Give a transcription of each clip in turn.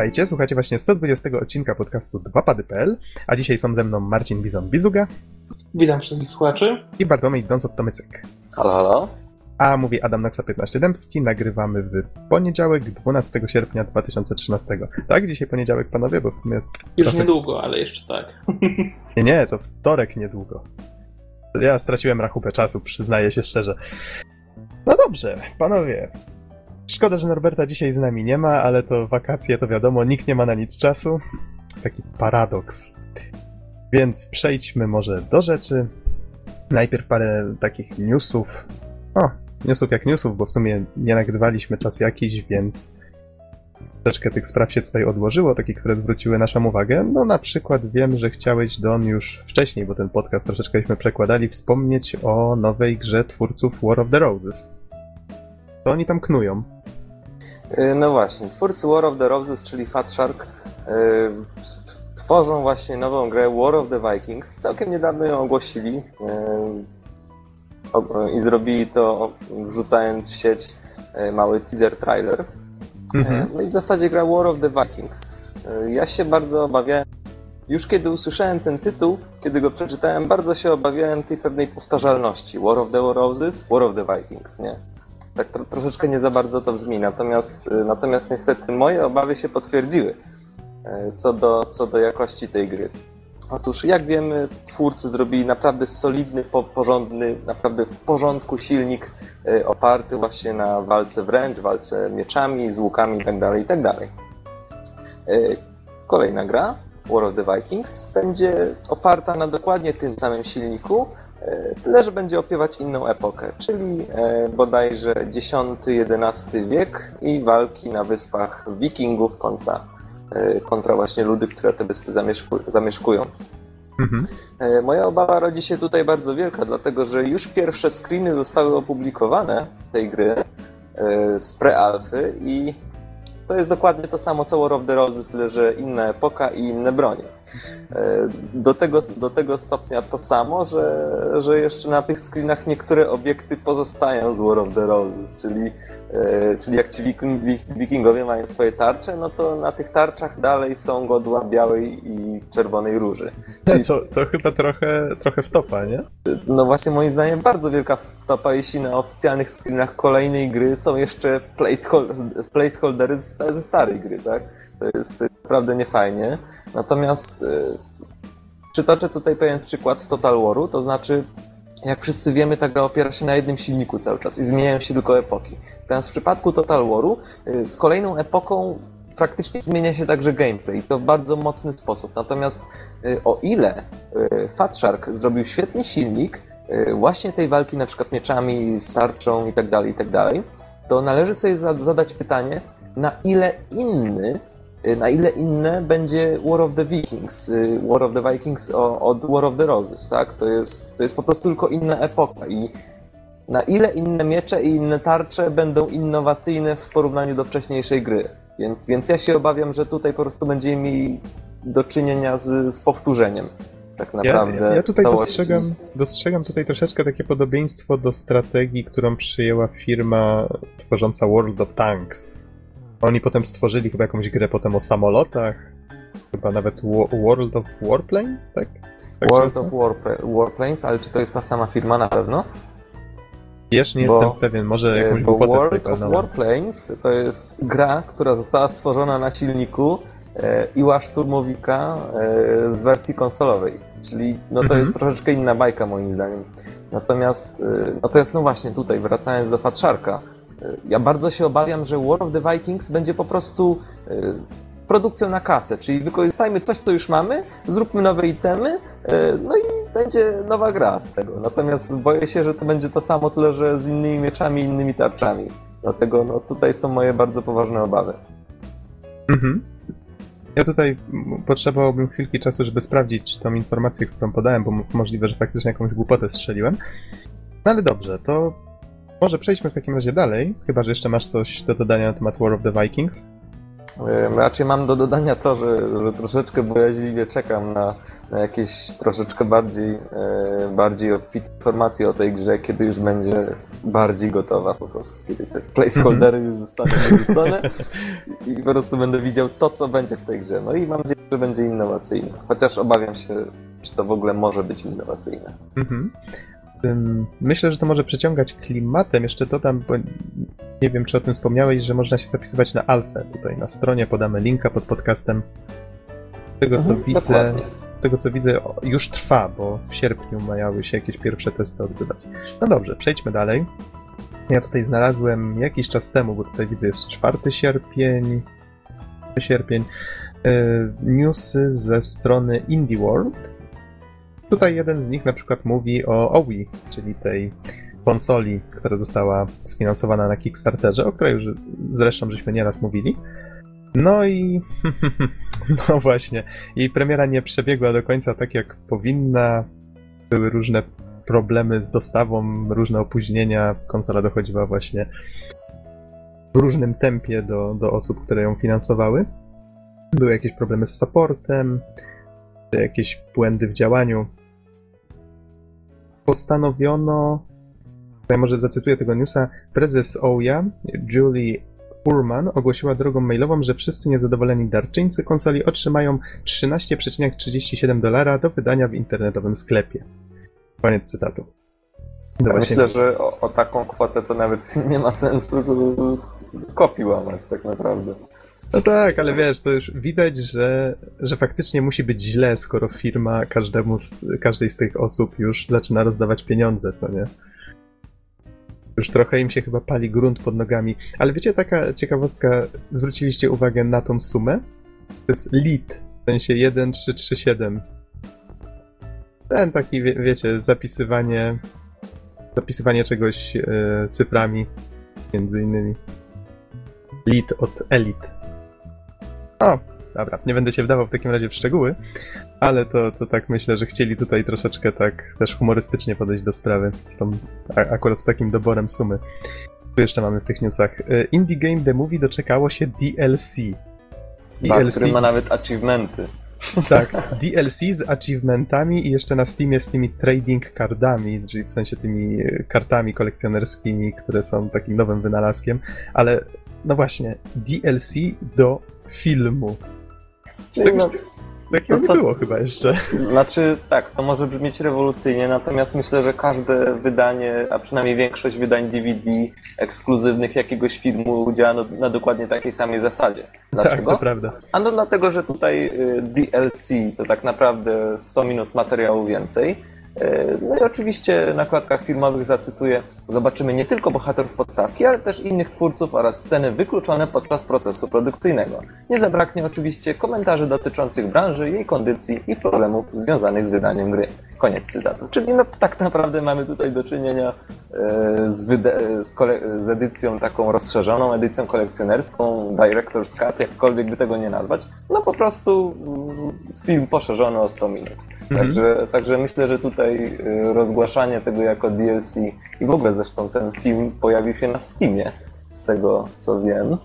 Witajcie, słuchacie właśnie 120 odcinka podcastu 2pady.pl, a dzisiaj są ze mną Marcin Bizon-Bizuga Witam wszystkich słuchaczy. i Bartłomiej Donsot-Tomycek. Halo, halo. A mówi Adam Noxa 15 Dębski, nagrywamy w poniedziałek 12 sierpnia 2013. Tak, dzisiaj poniedziałek panowie, bo w sumie... Już Trochę- niedługo, ale jeszcze tak. Nie, nie, to wtorek niedługo. Ja straciłem rachubę czasu, przyznaję się szczerze. No dobrze, panowie. Szkoda, że Norberta dzisiaj z nami nie ma, ale to wakacje, to wiadomo, nikt nie ma na nic czasu. Taki paradoks. Więc przejdźmy może do rzeczy. Najpierw parę takich newsów. O, newsów jak newsów, bo w sumie nie nagrywaliśmy czas jakiś, więc troszeczkę tych spraw się tutaj odłożyło, takich, które zwróciły naszą uwagę. No na przykład wiem, że chciałeś Don już wcześniej, bo ten podcast troszeczkęśmy przekładali, wspomnieć o nowej grze twórców War of the Roses. To oni tam knują. Y, No właśnie, twórcy War of the Roses, czyli Fat Shark, st- tworzą właśnie nową grę War of the Vikings. Całkiem niedawno ją ogłosili o- i zrobili to wrzucając w sieć mały teaser trailer. Mhm. No i w zasadzie gra War of the Vikings. Ja się bardzo obawiałem, już kiedy usłyszałem ten tytuł, kiedy go przeczytałem, bardzo się obawiałem tej pewnej powtarzalności. War of the Roses, War of the Vikings, nie? Tak tro, troszeczkę nie za bardzo to brzmi, natomiast, y, natomiast niestety moje obawy się potwierdziły y, co do, co do jakości tej gry. Otóż, jak wiemy, twórcy zrobili naprawdę solidny, po- porządny, naprawdę w porządku silnik y, oparty właśnie na walce wręcz, walce mieczami, z łukami itd. itd. Y, Kolejna gra, War of the Vikings, będzie oparta na dokładnie tym samym silniku, tyle że będzie opiewać inną epokę, czyli y, bodajże X-XI wiek i walki na wyspach wikingów kontra, y, kontra właśnie ludy, które te wyspy zamieszku, zamieszkują. Mhm. E, Moja obawa rodzi się tutaj bardzo wielka, dlatego że już pierwsze screeny zostały opublikowane tej gry e, z pre-alfy i to jest dokładnie to samo co War of the Roses, tyle że inna epoka i inne bronie. E, Do tego, do tego stopnia to samo, że, że jeszcze na tych screenach niektóre obiekty pozostają z War of the Roses, czyli, czyli jak ci wiking, wik- wikingowie mają swoje tarcze, no to na tych tarczach dalej są godła białej i czerwonej róży. Czyli Co, to chyba trochę, trochę wtopa, nie? no właśnie moim zdaniem bardzo wielka wtopa, jeśli na oficjalnych screenach kolejnej gry są jeszcze placeholder, placeholdery ze starej gry, tak? To jest, to naprawdę niefajnie. Natomiast y, przytoczę tutaj pewien przykład Total Waru, to znaczy jak wszyscy wiemy, ta gra opiera się na jednym silniku cały czas i zmieniają się tylko epoki. Natomiast w przypadku Total Waru y, z kolejną epoką praktycznie zmienia się także gameplay i to w bardzo mocny sposób. Natomiast y, o ile y, Fat Shark zrobił świetny silnik właśnie tej walki na przykład mieczami, starczą i tak dalej, i tak to należy sobie za- zadać pytanie, na ile inny na ile inne będzie War of the Vikings, y, War of the Vikings od War of the Roses, tak? To jest, to jest po prostu tylko inna epoka i na ile inne miecze i inne tarcze będą innowacyjne w porównaniu do wcześniejszej gry. Więc, więc ja się obawiam, że tutaj po prostu będziemy mieli do czynienia z, z powtórzeniem. Tak Ja, naprawdę. ja tutaj całości. dostrzegam, dostrzegam tutaj troszeczkę takie podobieństwo do strategii, którą przyjęła firma tworząca World of Tanks. Oni potem stworzyli chyba jakąś grę potem o samolotach, chyba nawet Wo- World of Warplanes, tak? tak World of Warplanes, ale czy to jest ta sama firma na pewno? Wiesz, nie bo- jestem pewien, może jakąś E, Bo głupotę tutaj World of. Warplanes to jest gra, która została stworzona na silniku e, Iła Szturmowika e, z wersji konsolowej. Czyli no to Mhm. jest troszeczkę inna bajka moim zdaniem. Natomiast, e, natomiast no właśnie tutaj, wracając do Fat Sharka, e, ja bardzo się obawiam, że War of the Vikings będzie po prostu e, produkcją na kasę, czyli wykorzystajmy coś, co już mamy, zróbmy nowe itemy, e, no i będzie nowa gra z tego. Natomiast boję się, że to będzie to samo, tyle że z innymi mieczami innymi tarczami. Dlatego no, tutaj są moje bardzo poważne obawy. Mhm. Ja tutaj potrzebowałbym chwilki czasu, żeby sprawdzić tą informację, którą podałem, bo możliwe, że faktycznie jakąś głupotę strzeliłem. No ale dobrze, to może przejdźmy w takim razie dalej, chyba że jeszcze masz coś do dodania na temat War of the Vikings. Raczej mam do dodania to, że, że troszeczkę bojaźliwie czekam na, na jakieś troszeczkę bardziej, e, bardziej obfite informacje o tej grze, kiedy już będzie bardziej gotowa po prostu, kiedy te placeholdery już zostaną wyrzucone i po prostu będę widział to, co będzie w tej grze. No i mam nadzieję, że będzie innowacyjne. Chociaż obawiam się, czy to w ogóle może być innowacyjne. Mhm. Ym, Myślę, że to może przyciągać klimatem. Jeszcze dodam, bo nie wiem, czy o tym wspomniałeś, że można się zapisywać na alfę. Tutaj na stronie podamy linka pod podcastem. Z tego co Mhm, widzę, dokładnie. z tego co widzę, już trwa, bo w sierpniu mają się jakieś pierwsze testy odbywać. No dobrze, przejdźmy dalej. Ja tutaj znalazłem jakiś czas temu, bo tutaj widzę jest 4 sierpień, sierpień, yy, newsy ze strony Indie World. Tutaj jeden z nich na przykład mówi o OWI, czyli tej konsoli, która została sfinansowana na Kickstarterze, o której już zresztą żeśmy nieraz mówili. No i no właśnie, jej premiera nie przebiegła do końca tak jak powinna. Były różne problemy z dostawą, różne opóźnienia. Konsola dochodziła właśnie w różnym tempie do, do osób, które ją finansowały. Były jakieś problemy z supportem, jakieś błędy w działaniu. Postanowiono, ja może zacytuję tego newsa, prezes OUYA, Julie Urman, ogłosiła drogą mailową, że wszyscy niezadowoleni darczyńcy konsoli otrzymają 13,37 dolara do wydania w internetowym sklepie. Koniec cytatu. To Ja właśnie- myślę, że o, o taką kwotę to nawet nie ma sensu kopii łamać tak naprawdę. No tak, ale wiesz, to już widać, że, że faktycznie musi być źle, skoro firma każdemu z, każdej z tych osób już zaczyna rozdawać pieniądze, co nie? Już trochę im się chyba pali grunt pod nogami. Ale wiecie, taka ciekawostka, zwróciliście uwagę na tą sumę? To jest lit, w sensie 1337. Ten taki, wie, wiecie, zapisywanie zapisywanie czegoś e, cyframi, między innymi. Lit od elit. O, dobra, nie będę się wdawał w takim razie w szczegóły, ale to, to tak myślę, że chcieli tutaj troszeczkę tak też humorystycznie podejść do sprawy, z tą, a, akurat z takim doborem sumy. Tu jeszcze mamy w tych newsach. E, Indie Game The Movie doczekało się DLC. Tak, który ma nawet achievementy. tak, DLC z achievementami i jeszcze na Steamie z tymi trading cardami, czyli w sensie tymi e, kartami kolekcjonerskimi, które są takim nowym wynalazkiem, ale no właśnie, DLC do filmu. Czyli Czegoś no, takiego to- nie było chyba jeszcze. Znaczy, tak, to może brzmieć rewolucyjnie, natomiast myślę, że każde wydanie, a przynajmniej większość wydań DVD ekskluzywnych jakiegoś filmu działa na, na dokładnie takiej samej zasadzie. Tak, Dlaczego? to prawda. A no dlatego, że tutaj y, DLC to tak naprawdę 100 minut materiału więcej. Y, No i oczywiście na kładkach filmowych zacytuję, zobaczymy nie tylko bohaterów podstawki, ale też innych twórców oraz sceny wykluczone podczas procesu produkcyjnego. Nie zabraknie oczywiście komentarzy dotyczących branży, jej kondycji i problemów związanych z wydaniem gry. Koniec cytatu. Czyli no, tak naprawdę mamy tutaj do czynienia e, z, z, z edycją taką rozszerzoną, edycją kolekcjonerską, Director's Cut, jakkolwiek by tego nie nazwać. No po prostu mm, film poszerzony o 100 minut. Mhm. Także, także myślę, że tutaj e, rozgłaszanie tego jako DLC i w ogóle zresztą ten film pojawił się na Steamie, z tego co wiem.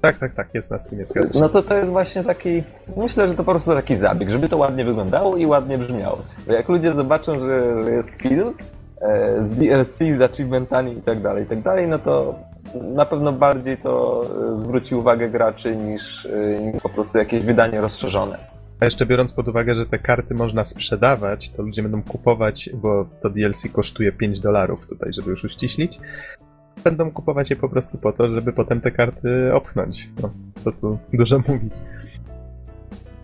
Tak, tak, tak, jest na Steamie, zgadza się. No to to jest właśnie taki, myślę, że to po prostu taki zabieg, żeby to ładnie wyglądało i ładnie brzmiało. Bo jak ludzie zobaczą, że, że jest film e, z DLC, z achievementami i tak dalej, i tak dalej, no to na pewno bardziej to e, zwróci uwagę graczy niż, e, niż po prostu jakieś wydanie rozszerzone. A jeszcze biorąc pod uwagę, że te karty można sprzedawać, to ludzie będą kupować, bo to DLC kosztuje 5 dolarów tutaj, żeby już uściślić. Będą kupować je po prostu po to, żeby potem te karty opchnąć. No, co tu dużo mówić.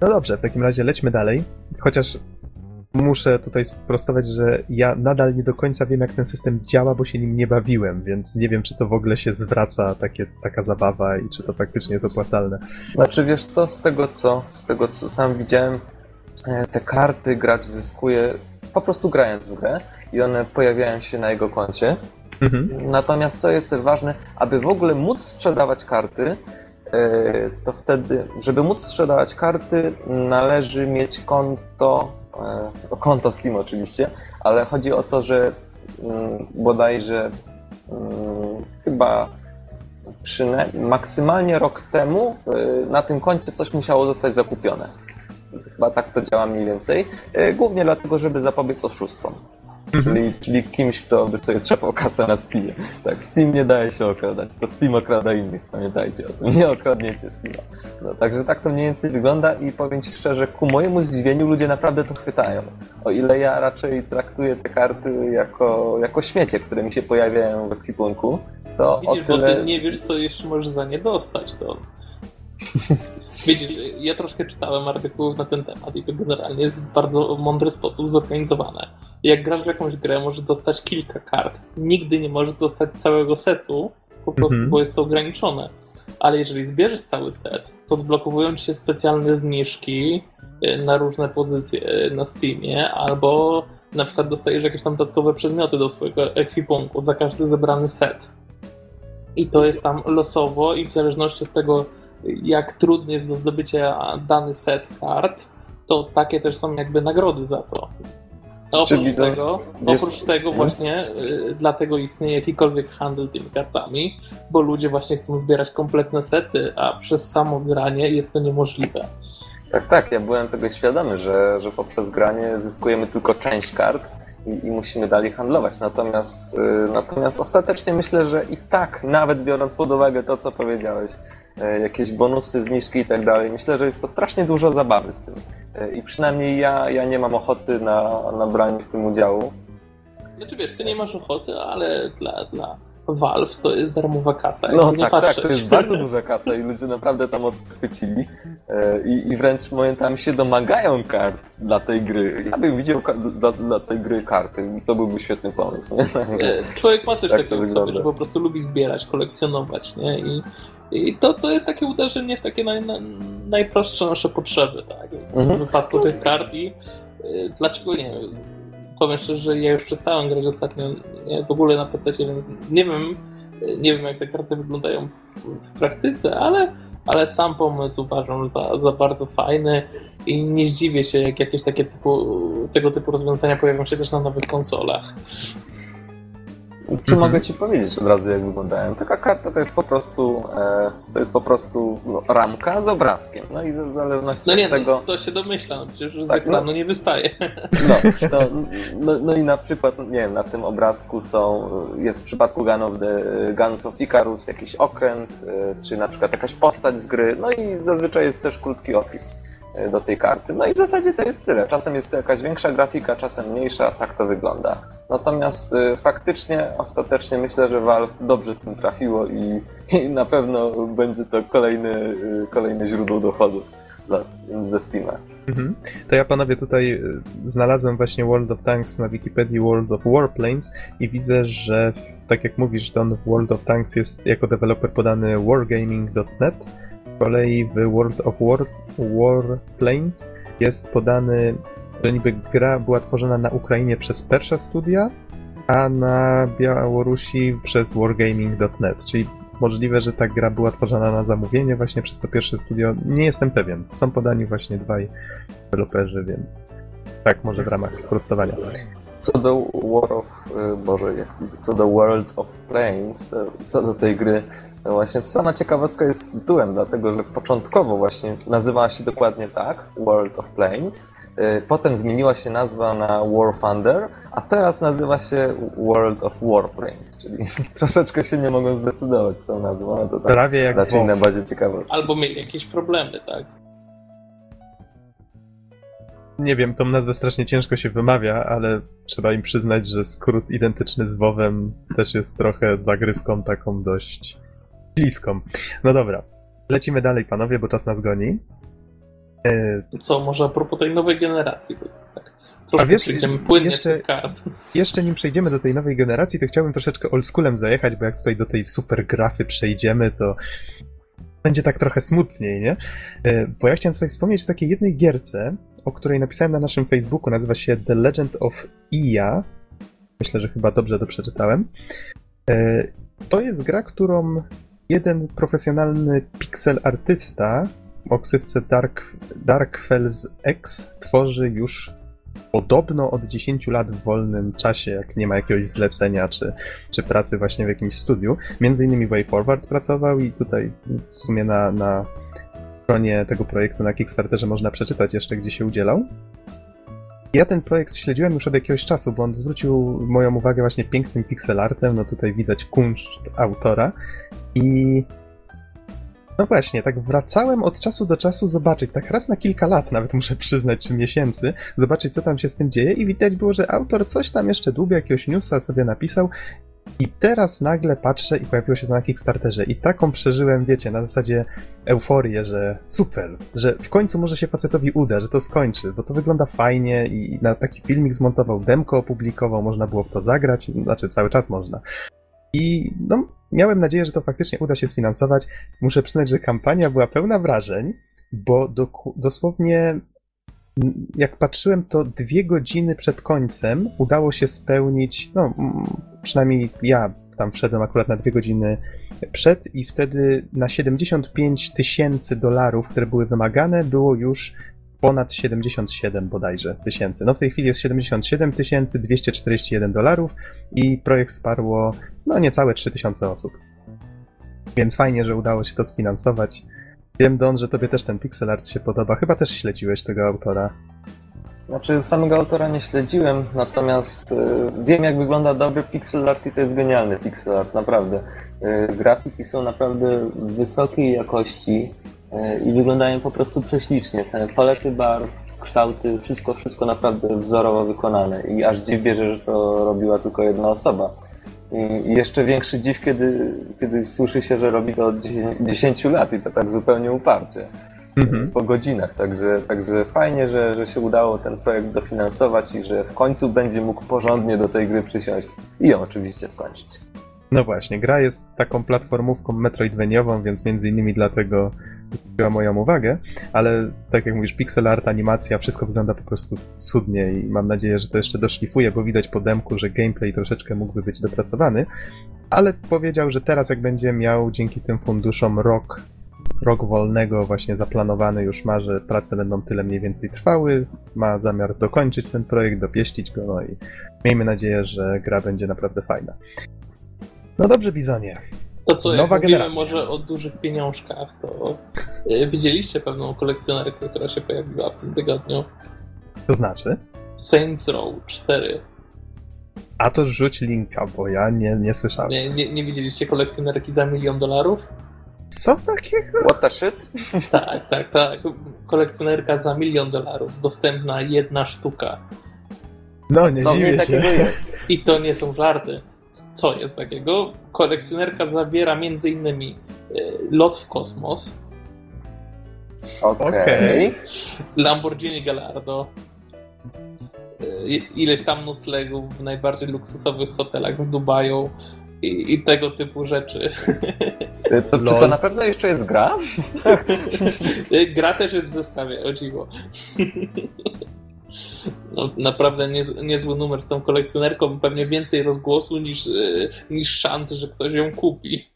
No dobrze, w takim razie lećmy dalej. Chociaż muszę tutaj sprostować, że ja nadal nie do końca wiem, jak ten system działa, bo się nim nie bawiłem, więc nie wiem, czy to w ogóle się zwraca takie, taka zabawa i czy to faktycznie jest opłacalne. Znaczy wiesz co, z tego co, z tego co sam widziałem, e, te karty gracz zyskuje po prostu grając w grę i one pojawiają się na jego koncie. Mhm. Natomiast co jest też ważne, aby w ogóle móc sprzedawać karty, e, to wtedy, żeby móc sprzedawać karty, należy mieć konto, e, no, konto Steam oczywiście, ale chodzi o to, że mm, bodajże mm, chyba przyna- maksymalnie rok temu e, na tym koncie coś musiało zostać zakupione. Chyba tak to działa mniej więcej. E, Głównie dlatego, żeby zapobiec oszustwom. Czyli, czyli kimś, kto by sobie trzepał kasę na Steamie. Tak, Steam nie daje się okradać, to Steam okrada innych, pamiętajcie o tym, nie okradniecie Steama. No, także tak to mniej więcej wygląda i powiem Ci szczerze, ku mojemu zdziwieniu ludzie naprawdę to chwytają. O ile ja raczej traktuję te karty jako, jako śmiecie, które mi się pojawiają w ekwipunku, to Widzisz, o tyle... bo ty nie wiesz, co jeszcze możesz za nie dostać, to... Widzisz, ja troszkę czytałem artykułów na ten temat i to generalnie jest w bardzo mądry sposób zorganizowane. Jak grasz w jakąś grę, możesz dostać kilka kart. Nigdy nie możesz dostać całego setu, po prostu, Mhm. bo jest to ograniczone. Ale jeżeli zbierzesz cały set, to odblokowują ci się specjalne zniżki y, na różne pozycje y, na Steamie, albo na przykład dostajesz jakieś tam dodatkowe przedmioty do swojego ekwipunku za każdy zebrany set. I to jest tam losowo i w zależności od tego, jak trudny jest do zdobycia dany set kart, to takie też są jakby nagrody za to. A oprócz widzę- tego, wiesz- oprócz tego Mhm. właśnie y, dlatego istnieje jakikolwiek handel tymi kartami, bo ludzie właśnie chcą zbierać kompletne sety, a przez samo granie jest to niemożliwe. Tak, tak, ja byłem tego świadomy, że, że poprzez granie zyskujemy tylko część kart i, i musimy dalej handlować. Natomiast, y, natomiast ostatecznie myślę, że i tak, nawet biorąc pod uwagę to, co powiedziałeś, jakieś bonusy, zniżki i tak dalej, myślę, że jest to strasznie dużo zabawy z tym. Y, I przynajmniej ja, ja nie mam ochoty na, na branie w tym udziału. Znaczy wiesz, ty nie masz ochoty, ale dla, dla Valve to jest darmowa kasa. No tak, tak, patrzeć. to jest bardzo duża kasa i ludzie naprawdę tam mocno chwycili E, i, i wręcz momentami się domagają kart dla tej gry. Ja bym widział dla, dla tej gry karty, to byłby świetny pomysł. Nie? E, Człowiek ma coś Tak takiego sobie, że po prostu lubi zbierać, kolekcjonować, nie? I, i to, to jest takie uderzenie w takie naj, na, najprostsze nasze potrzeby, tak? W Mhm. wypadku tych kart i y, dlaczego nie? Powiem szczerze, że ja już przestałem grać ostatnio nie, w ogóle na PC, więc nie wiem, y, nie wiem jak te karty wyglądają w, w praktyce, ale, ale sam pomysł uważam za, za bardzo fajny i nie zdziwię się, jak jakieś takie typu, tego typu rozwiązania pojawią się też na nowych konsolach. Czy Mhm. mogę ci powiedzieć od razu, jak wyglądają? Taka karta to jest po prostu, e, to jest po prostu no, ramka z obrazkiem. No i w zależności No nie, od tego... no, to się domyślam, no przecież z Tak, ekranu nie wystaje. No, to, no, no i na przykład, nie wiem, na tym obrazku są, jest w przypadku Gun of the, Guns of Icarus jakiś okręt, y, czy na przykład jakaś postać z gry, no i zazwyczaj jest też krótki opis do tej karty. No i w zasadzie to jest tyle. Czasem jest to jakaś większa grafika, czasem mniejsza, tak to wygląda. Natomiast y, faktycznie, ostatecznie myślę, że Valve dobrze z tym trafiło i, i na pewno będzie to kolejny, y, kolejne źródło dochodów dla, ze Steama. Mhm. To ja panowie tutaj znalazłem właśnie World of Tanks na Wikipedii World of Warplanes i widzę, że tak jak mówisz, Don w World of Tanks jest jako deweloper podany wargaming.net. Kolei w World of War, Warplanes jest podany, że niby gra była tworzona na Ukrainie przez Persha Studia, a na Białorusi przez wargaming.net, czyli możliwe, że ta gra była tworzona na zamówienie właśnie przez to pierwsze studio. Nie jestem pewien. Są podani właśnie dwaj deweloperzy, więc tak, może w ramach sprostowania. Co do War of, y, Boże, co do World of Planes, co do tej gry, no właśnie sama ciekawostka jest z tytułem, dlatego że początkowo właśnie nazywała się dokładnie tak, World of Planes, y, potem zmieniła się nazwa na War Thunder, a teraz nazywa się World of Warplanes, czyli troszeczkę się nie mogą zdecydować z tą nazwą, ale to tak Prawie jak raczej WoW. na bazie ciekawostki. Albo mieli jakieś problemy, tak? Nie wiem, tą nazwę strasznie ciężko się wymawia, ale trzeba im przyznać, że skrót identyczny z WoWem też jest trochę zagrywką taką dość bliską. No dobra, lecimy dalej panowie, bo czas nas goni. E, co, może a propos tej nowej generacji, bo tak troszkę wiesz, płynnie jeszcze- kart. Jeszcze nim przejdziemy do tej nowej generacji, to chciałbym troszeczkę oldschoolem zajechać, bo jak tutaj do tej super grafy przejdziemy, to będzie tak trochę smutniej, nie? E, Bo ja chciałem tutaj wspomnieć o takiej jednej gierce, o której napisałem na naszym Facebooku, nazywa się The Legend of Iya. Myślę, że chyba dobrze to przeczytałem. E, To jest gra, którą jeden profesjonalny pixel artysta o ksywce Dark, Darkfells X tworzy już podobno od 10 lat w wolnym czasie, jak nie ma jakiegoś zlecenia czy, czy pracy właśnie w jakimś studiu. Między innymi Way Forward pracował i tutaj w sumie na, na stronie tego projektu na Kickstarterze można przeczytać jeszcze, gdzie się udzielał. Ja ten projekt śledziłem już od jakiegoś czasu, bo on zwrócił moją uwagę właśnie pięknym pixelartem, no tutaj widać kunszt autora i no właśnie, tak wracałem od czasu do czasu zobaczyć, tak raz na kilka lat nawet muszę przyznać, czy miesięcy, zobaczyć co tam się z tym dzieje i widać było, że autor coś tam jeszcze długo jakiegoś newsa sobie napisał i teraz nagle patrzę i pojawiło się to na Kickstarterze i taką przeżyłem, wiecie, na zasadzie euforię, że super, że w końcu może się facetowi uda, że to skończy, bo to wygląda fajnie i na taki filmik zmontował, demko opublikował, można było w to zagrać, znaczy cały czas można. I no, miałem nadzieję, że to faktycznie uda się sfinansować. Muszę przyznać, że kampania była pełna wrażeń, bo doku- dosłownie jak patrzyłem, to dwie godziny przed końcem udało się spełnić, no przynajmniej ja tam wszedłem akurat na dwie godziny przed i wtedy na 75 tysięcy dolarów, które były wymagane, było już ponad 77 bodajże tysięcy. No w tej chwili jest 77 241 dolarów i projekt wsparło no niecałe 3000 osób. Więc fajnie, że udało się to sfinansować. Wiem, Don, że tobie też ten pixel art się podoba. Chyba też śledziłeś tego autora. Znaczy, samego autora nie śledziłem, natomiast y, wiem, jak wygląda dobry pixel art i to jest genialny pixel art, naprawdę. Y, grafiki są naprawdę wysokiej jakości i wyglądają po prostu prześlicznie. Same palety barw, kształty, wszystko, wszystko naprawdę wzorowo wykonane i aż dziw bierze, że to robiła tylko jedna osoba. I jeszcze większy dziw, kiedy, kiedy słyszy się, że robi to od 10 lat i to tak zupełnie uparcie. Mhm. Po godzinach, także, także fajnie, że, że się udało ten projekt dofinansować i że w końcu będzie mógł porządnie do tej gry przysiąść i ją oczywiście skończyć. No właśnie, gra jest taką platformówką metroidvaniową, więc między innymi dlatego zwróciła moją uwagę, ale tak jak mówisz, pixel art, animacja, wszystko wygląda po prostu cudnie i mam nadzieję, że to jeszcze doszlifuje, bo widać po demku, że gameplay troszeczkę mógłby być dopracowany, ale powiedział, że teraz jak będzie miał dzięki tym funduszom rok rok wolnego właśnie zaplanowany już ma, że prace będą tyle mniej więcej trwały, ma zamiar dokończyć ten projekt, dopieścić go, no i miejmy nadzieję, że gra będzie naprawdę fajna. No dobrze, Bizonie. To co, Nowa jak generacja. mówimy może o dużych pieniążkach, to e, widzieliście pewną kolekcjonerkę, która się pojawiła w tym tygodniu. To znaczy? Saints Row 4. A to rzuć linka, bo ja nie, nie słyszałem. Nie, nie, nie widzieliście kolekcjonerki za milion dolarów? Co takiego? What the shit? Tak, tak, tak. Kolekcjonerka za milion dolarów. Dostępna jedna sztuka. No, nie Co dziwię się. Jest? I to nie są żarty. Co jest takiego? Kolekcjonerka zawiera m.in. E, lot w kosmos. Okej. Okay. Lamborghini Gallardo. E, ileś tam noclegów w najbardziej luksusowych hotelach w Dubaju i, i tego typu rzeczy. To, czy to na pewno jeszcze jest gra? gra też jest w zestawie, o dziwo. No, naprawdę niez, niezły numer z tą kolekcjonerką, pewnie więcej rozgłosu niż, e, niż szans, że ktoś ją kupi.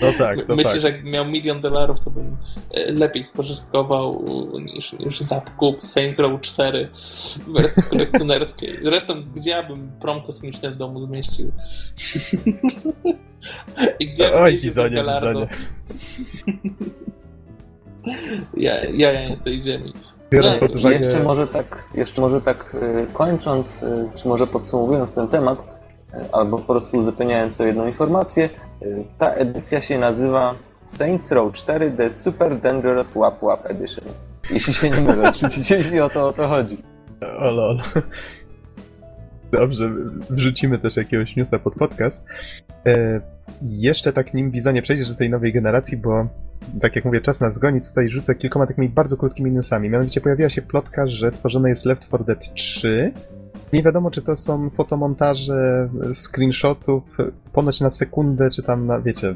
No tak, to Myślę, tak. że jak miał milion dolarów, to bym e, lepiej spożytkował niż, niż zakup Saints Row 4 w wersji kolekcjonerskiej. Zresztą, gdzie ja bym prom kosmiczny w domu zmieścił? I gdzie Oj, bizonie, bizonie. Ja, ja, ja z tej ziemi. Biorąc pod uwagę... Jeszcze może tak, jeszcze może tak e, kończąc, e, czy może podsumowując ten temat, albo po prostu uzupełniając o jedną informację, ta edycja się nazywa Saints Row 4 The Super Dangerous Wap Wap Edition. Jeśli się nie mylę, oczywiście, jeśli o to, o to chodzi. O lol. Dobrze, wrzucimy też jakiegoś newsa pod podcast. E, jeszcze tak nim Bizonie przejdziesz do tej nowej generacji, bo tak jak mówię, czas nas goni, tutaj rzucę kilkoma takimi bardzo krótkimi newsami. Mianowicie pojawiła się plotka, że tworzone jest Left 4 Dead 3, nie wiadomo, czy to są fotomontaże screenshotów, ponoć na sekundę, czy tam na, wiecie,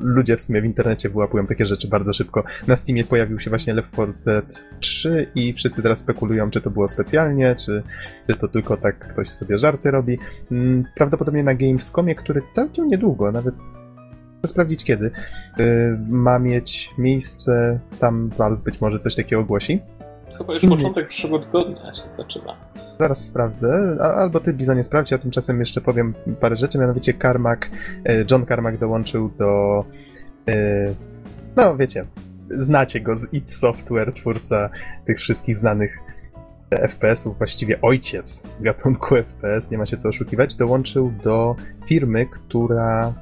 ludzie w sumie w internecie wyłapują takie rzeczy bardzo szybko. Na Steamie pojawił się właśnie Left 4 Dead 3 i wszyscy teraz spekulują, czy to było specjalnie, czy, czy to tylko tak ktoś sobie żarty robi. Mm, prawdopodobnie na Gamescomie, który całkiem niedługo, nawet sprawdzić kiedy, y, ma mieć miejsce, tam Valve być może coś takiego ogłosi. Chyba już początek przyszłego tygodnia się zaczyna. Zaraz sprawdzę, albo ty Bizonie sprawdź, a tymczasem jeszcze powiem parę rzeczy, mianowicie Carmack, e, John Carmack dołączył do, e, no wiecie, znacie go z id Software, twórca tych wszystkich znanych FPS-ów, właściwie ojciec gatunku FPS, nie ma się co oszukiwać, dołączył do firmy, która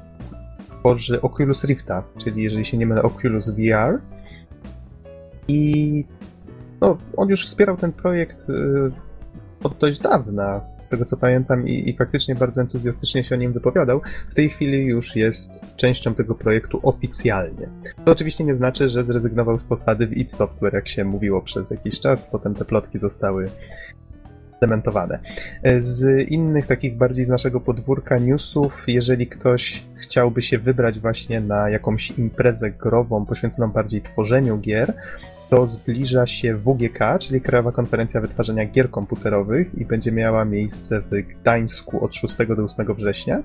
tworzy Oculus Rifta, czyli jeżeli się nie mylę Oculus VR. I no, on już wspierał ten projekt y, od dość dawna, z tego co pamiętam, i, i faktycznie bardzo entuzjastycznie się o nim wypowiadał. W tej chwili już jest częścią tego projektu oficjalnie. To oczywiście nie znaczy, że zrezygnował z posady w id Software, jak się mówiło przez jakiś czas, potem te plotki zostały dementowane. Z innych takich bardziej z naszego podwórka newsów, jeżeli ktoś chciałby się wybrać właśnie na jakąś imprezę grową poświęconą bardziej tworzeniu gier, to zbliża się WGK, czyli Krajowa Konferencja Wytwarzania Gier Komputerowych i będzie miała miejsce w Gdańsku od 6 do 8 września.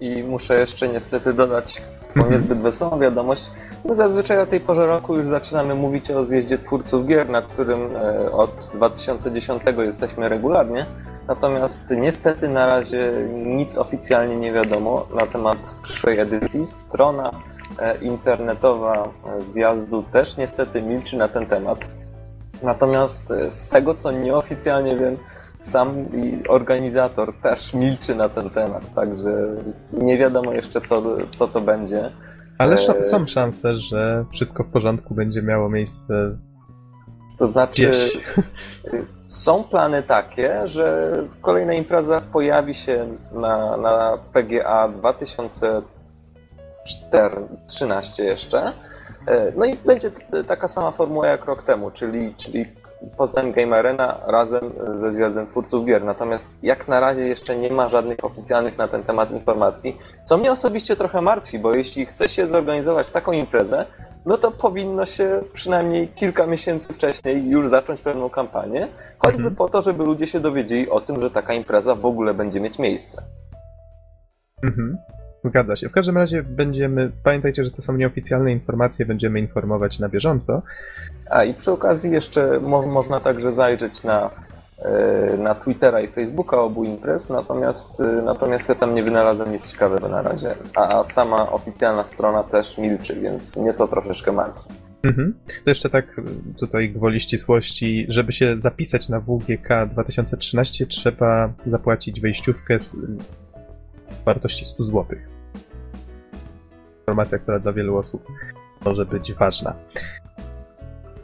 I muszę jeszcze niestety dodać taką Mhm. niezbyt wesołą wiadomość. My zazwyczaj o tej porze roku już zaczynamy mówić o zjeździe twórców gier, na którym e, od 2010 jesteśmy regularnie. Natomiast niestety na razie nic oficjalnie nie wiadomo na temat przyszłej edycji. Strona internetowa e, zjazdu też niestety milczy na ten temat. Natomiast e, z tego co nieoficjalnie wiem, sam organizator też milczy na ten temat, także nie wiadomo jeszcze co, co to będzie. Ale sz- są szanse, że wszystko w porządku będzie miało miejsce To znaczy, gdzieś. są plany takie, że kolejna impreza pojawi się na, na PGA 2013 jeszcze. E, No i będzie taka sama formuła jak rok temu, czyli, czyli Poznań Game Arena razem ze zjazdem twórców gier. Natomiast jak na razie jeszcze nie ma żadnych oficjalnych na ten temat informacji, co mnie osobiście trochę martwi, bo jeśli chce się zorganizować taką imprezę, no to powinno się przynajmniej kilka miesięcy wcześniej już zacząć pewną kampanię, choćby Mhm. po to, żeby ludzie się dowiedzieli o tym, że taka impreza w ogóle będzie mieć miejsce. Mhm. Zgadza się. W każdym razie będziemy. Pamiętajcie, że to są nieoficjalne informacje, będziemy informować na bieżąco. A i przy okazji jeszcze mo można także zajrzeć na, e, na Twittera i Facebooka obu imprez, natomiast, e, natomiast ja tam nie wynalazłem nic ciekawego na razie. A sama oficjalna strona też milczy, więc mnie to troszeczkę martwi. Mhm. To jeszcze tak y, tutaj gwoli ścisłości, żeby się zapisać na WGK 2013 trzeba zapłacić wejściówkę z wartości 100 zł. Informacja, która dla wielu osób może być ważna.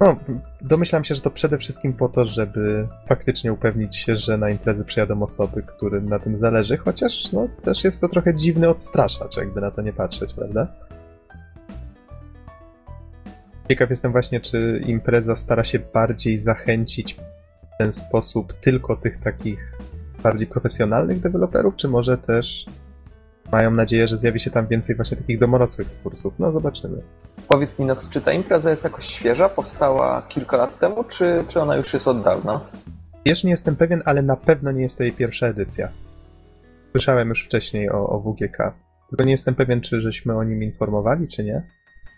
No, domyślam się, że to przede wszystkim po to, żeby faktycznie upewnić się, że na imprezy przyjadą osoby, którym na tym zależy, chociaż no, też jest to trochę dziwny odstraszacz, jakby na to nie patrzeć, prawda? Ciekaw jestem właśnie, czy impreza stara się bardziej zachęcić w ten sposób tylko tych takich bardziej profesjonalnych deweloperów, czy może też mają nadzieję, że zjawi się tam więcej właśnie takich domorosłych twórców. No, zobaczymy. Powiedz mi, Nox, czy ta impreza jest jakoś świeża? Powstała kilka lat temu, czy, czy ona już jest od dawna? Wiesz, nie jestem pewien, ale na pewno nie jest to jej pierwsza edycja. Słyszałem już wcześniej o, o WGK. Tylko nie jestem pewien, czy żeśmy o nim informowali, czy nie.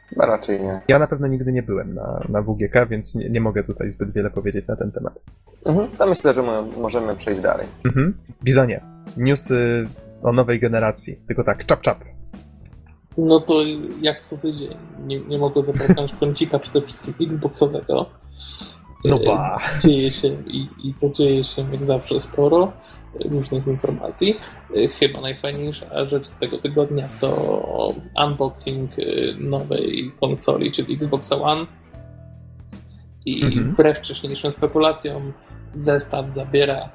Chyba raczej nie. Ja na pewno nigdy nie byłem na, na WGK, więc nie, nie mogę tutaj zbyt wiele powiedzieć na ten temat. Mhm, to myślę, że mo możemy przejść dalej. Mhm. Bizonie, newsy o nowej generacji. Tylko tak, czap czap. No to jak co tydzień. Nie, nie mogę zabraknąć kącika przede wszystkim Xboxowego. No E, ba. Dzieje się i, i to dzieje się jak zawsze sporo różnych informacji. E, Chyba najfajniejsza rzecz z tego tygodnia to unboxing e, nowej konsoli, czyli Xbox One. I Mhm. wbrew wcześniejszym spekulacjom, zestaw zabiera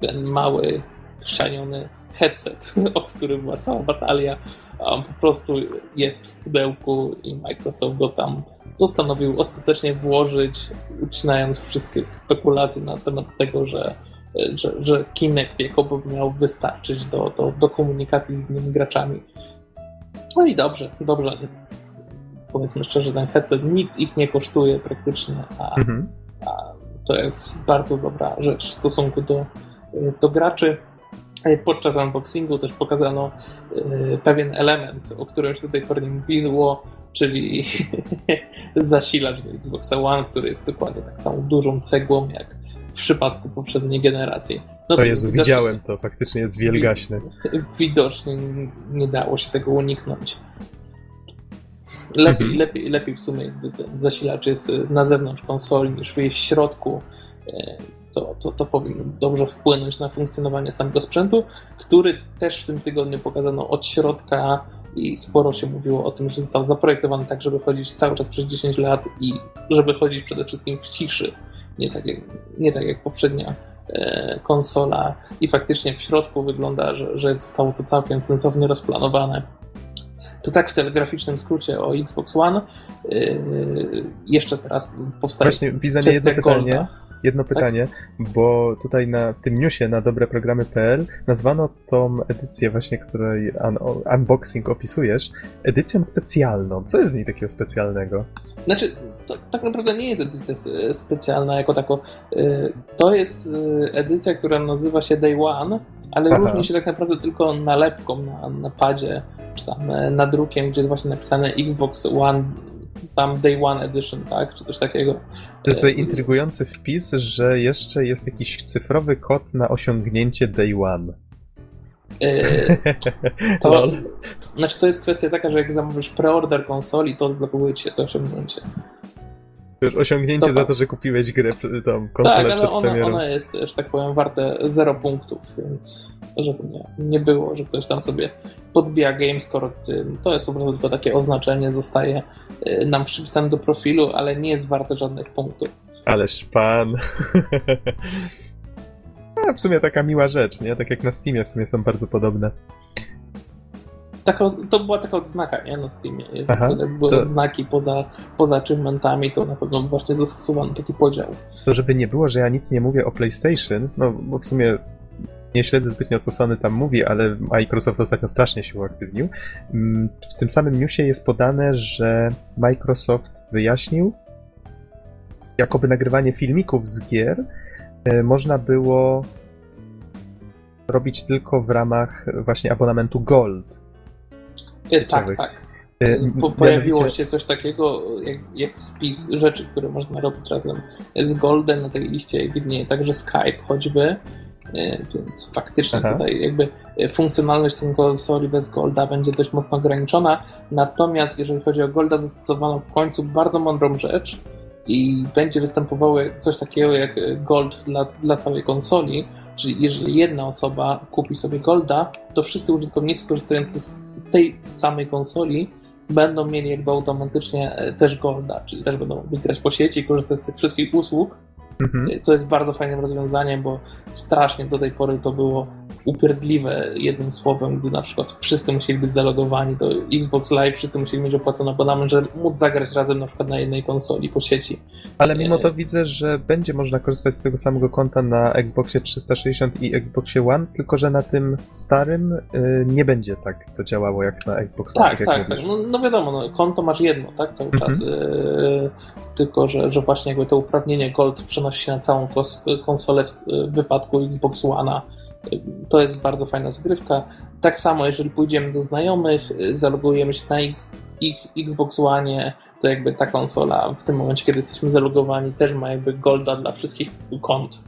ten mały, chrzaniony headset, o którym była cała batalia, a on po prostu jest w pudełku i Microsoft go tam postanowił ostatecznie włożyć, ucinając wszystkie spekulacje na temat tego, że, że, że Kinect jakoby miał wystarczyć do, do, do komunikacji z innymi graczami. No i dobrze, dobrze. Powiedzmy szczerze, ten headset nic ich nie kosztuje praktycznie, a Mhm. to jest bardzo dobra rzecz w stosunku do, do graczy. Podczas unboxingu też pokazano e, pewien element, o którym się do tej pory nie mówiło, czyli zasilacz do Xbox One, który jest dokładnie tak samą dużą cegłą jak w przypadku poprzedniej generacji. No To Jezu, widocznie- widziałem to, faktycznie jest wielgaśny. Widocznie nie dało się tego uniknąć. Lepiej, Mhm. lepiej, lepiej w sumie, gdy ten zasilacz jest na zewnątrz konsoli niż w jej środku, to, to, to powinno dobrze wpłynąć na funkcjonowanie samego sprzętu, który też w tym tygodniu pokazano od środka i sporo się mówiło o tym, że został zaprojektowany tak, żeby chodzić cały czas przez 10 lat i żeby chodzić przede wszystkim w ciszy, nie tak jak, nie tak jak poprzednia e, konsola i faktycznie w środku wygląda, że, że zostało to całkiem sensownie rozplanowane. To tak w telegraficznym skrócie o Xbox One. Yy, jeszcze teraz powstaje. Właśnie, Bizanie, jedno pytanie. Golda. Jedno tak? pytanie, tak? bo tutaj na, w tym newsie na dobreprogramy.pl nazwano tą edycję właśnie, której un, unboxing opisujesz, edycją specjalną. Co jest w niej takiego specjalnego? Znaczy, to tak naprawdę nie jest edycja specjalna jako tako. Y, to jest y, edycja, która nazywa się Day One, ale Aha. różni się tak naprawdę tylko nalepką na, na padzie, czy tam e, nadrukiem, gdzie jest właśnie napisane Xbox One tam Day One Edition, tak? Czy coś takiego. To tutaj intrygujący wpis, że jeszcze jest jakiś cyfrowy kod na osiągnięcie Day One. Yy, to, znaczy to jest kwestia taka, że jak zamówisz preorder konsoli, to odblokuje ci się to osiągnięcie. Już osiągnięcie to za to, że kupiłeś grę, tą konsolę tak, przed ona, ona jest, że tak powiem, warte 0 punktów, więc żeby nie, nie było, że ktoś tam sobie podbija gamescore, to jest po prostu tylko takie oznaczenie, zostaje y, nam przypisane do profilu, ale nie jest warte żadnych punktów. Ależ pan. A w sumie taka miła rzecz, nie? Tak jak na Steamie w sumie są bardzo podobne. Taka, to była taka odznaka, nie? Na Steamie. Jeżeli były to... odznaki poza, poza achievementami, to na pewno właśnie zastosowano taki podział. To żeby nie było, że ja nic nie mówię o PlayStation, no bo w sumie nie śledzę zbytnio, co Sony tam mówi, ale Microsoft ostatnio strasznie się uaktywnił. Mm, w tym samym newsie jest podane, że Microsoft wyjaśnił, jakoby nagrywanie filmików z gier e, można było robić tylko w ramach właśnie abonamentu Gold. E, tak, tak. E, po, pojawiło się coś takiego jak, jak, spis rzeczy, które można robić razem z Goldem na tej liście widnieje także Skype choćby, więc faktycznie Aha. tutaj jakby funkcjonalność tej konsoli bez Golda będzie dość mocno ograniczona. Natomiast jeżeli chodzi o Golda, zastosowano w końcu bardzo mądrą rzecz i będzie występowało coś takiego jak Gold dla, dla całej konsoli, czyli jeżeli jedna osoba kupi sobie Golda, to wszyscy użytkownicy korzystający z, z tej samej konsoli będą mieli jakby automatycznie e, też Golda, czyli też będą mogli grać po sieci, korzystać z tych wszystkich usług, Mhm. Co jest bardzo fajnym rozwiązaniem, bo strasznie do tej pory to było upierdliwe jednym słowem, gdy na przykład wszyscy musieli być zalogowani do Xbox Live, wszyscy musieli mieć opłacony abonament, żeby móc zagrać razem na przykład na jednej konsoli po sieci. Ale mimo to widzę, że będzie można korzystać z tego samego konta na Xboxie 360 i Xboxie One, tylko że na tym starym y, nie będzie tak to działało jak na Xbox One. Tak, tak, tak. tak. No, no, wiadomo, no, konto masz jedno, tak, cały mhm. czas. Y, tylko, że, że właśnie jakby to uprawnienie Gold przenosi się na całą konsolę w, w wypadku Xbox One'a to jest bardzo fajna zagrywka. Tak samo, jeżeli pójdziemy do znajomych, zalogujemy się na X, ich Xbox One, to jakby ta konsola w tym momencie, kiedy jesteśmy zalogowani, też ma jakby golda dla wszystkich kont.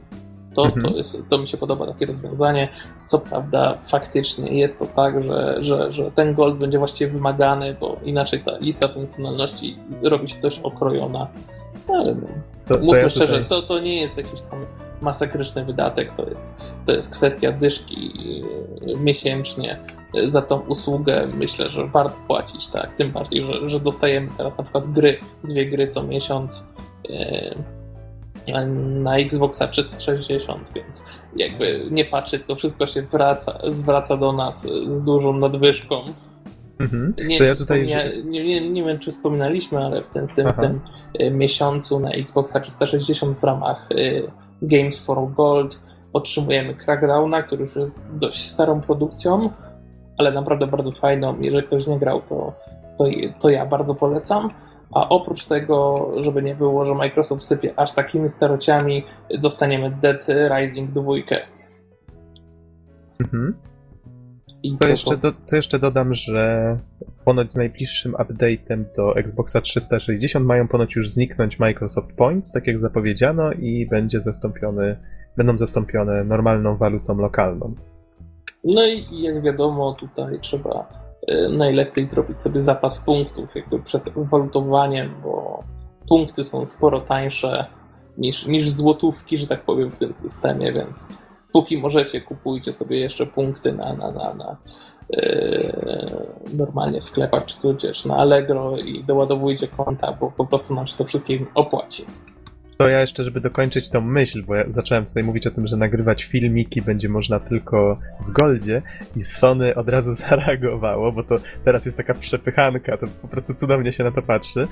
To, mhm. to, jest, to mi się podoba takie rozwiązanie. Co prawda, faktycznie jest to tak, że, że, że ten gold będzie właściwie wymagany, bo inaczej ta lista funkcjonalności robi się dość okrojona. Ale no, to, mówmy to ja szczerze, tutaj... to, to nie jest jakiś tam masakryczny wydatek, to jest, to jest kwestia dyszki miesięcznie za tą usługę. Myślę, że warto płacić, tak, tym bardziej, że, że dostajemy teraz na przykład gry, dwie gry co miesiąc e, na Xboxa 360, więc jakby nie patrzeć, to wszystko się wraca, zwraca do nas z dużą nadwyżką. Mhm. Nie, ja tutaj... nie, nie, nie, wiem, czy wspominaliśmy, ale w tym, tym, tym e, miesiącu na Xboxa 360 w ramach Games for Gold otrzymujemy Crackdowna, który już jest dość starą produkcją, ale naprawdę bardzo fajną. Jeżeli ktoś nie grał, to, to, to ja bardzo polecam. A oprócz tego, żeby nie było, że Microsoft sypie aż takimi starociami, dostaniemy Dead Rising 2. Mhm. I to, jeszcze do, to jeszcze dodam, że ponoć z najbliższym update'em do Xboxa 360 mają ponoć już zniknąć Microsoft Points, tak jak zapowiedziano, i będzie zastąpiony, będą zastąpione normalną walutą lokalną. No i jak wiadomo, tutaj trzeba y, najlepiej zrobić sobie zapas punktów jakby przed walutowaniem, bo punkty są sporo tańsze niż, niż złotówki, że tak powiem, w tym systemie, więc póki możecie, kupujcie sobie jeszcze punkty na, na, na, na yy, normalnie w sklepach, czy tudzież na Allegro i doładowujcie konta, bo po prostu nam się to wszystkim opłaci. To ja jeszcze, żeby dokończyć tą myśl, bo ja zacząłem tutaj mówić o tym, że nagrywać filmiki będzie można tylko w Goldzie i Sony od razu zareagowało, bo to teraz jest taka przepychanka, to po prostu cudownie się na to patrzy.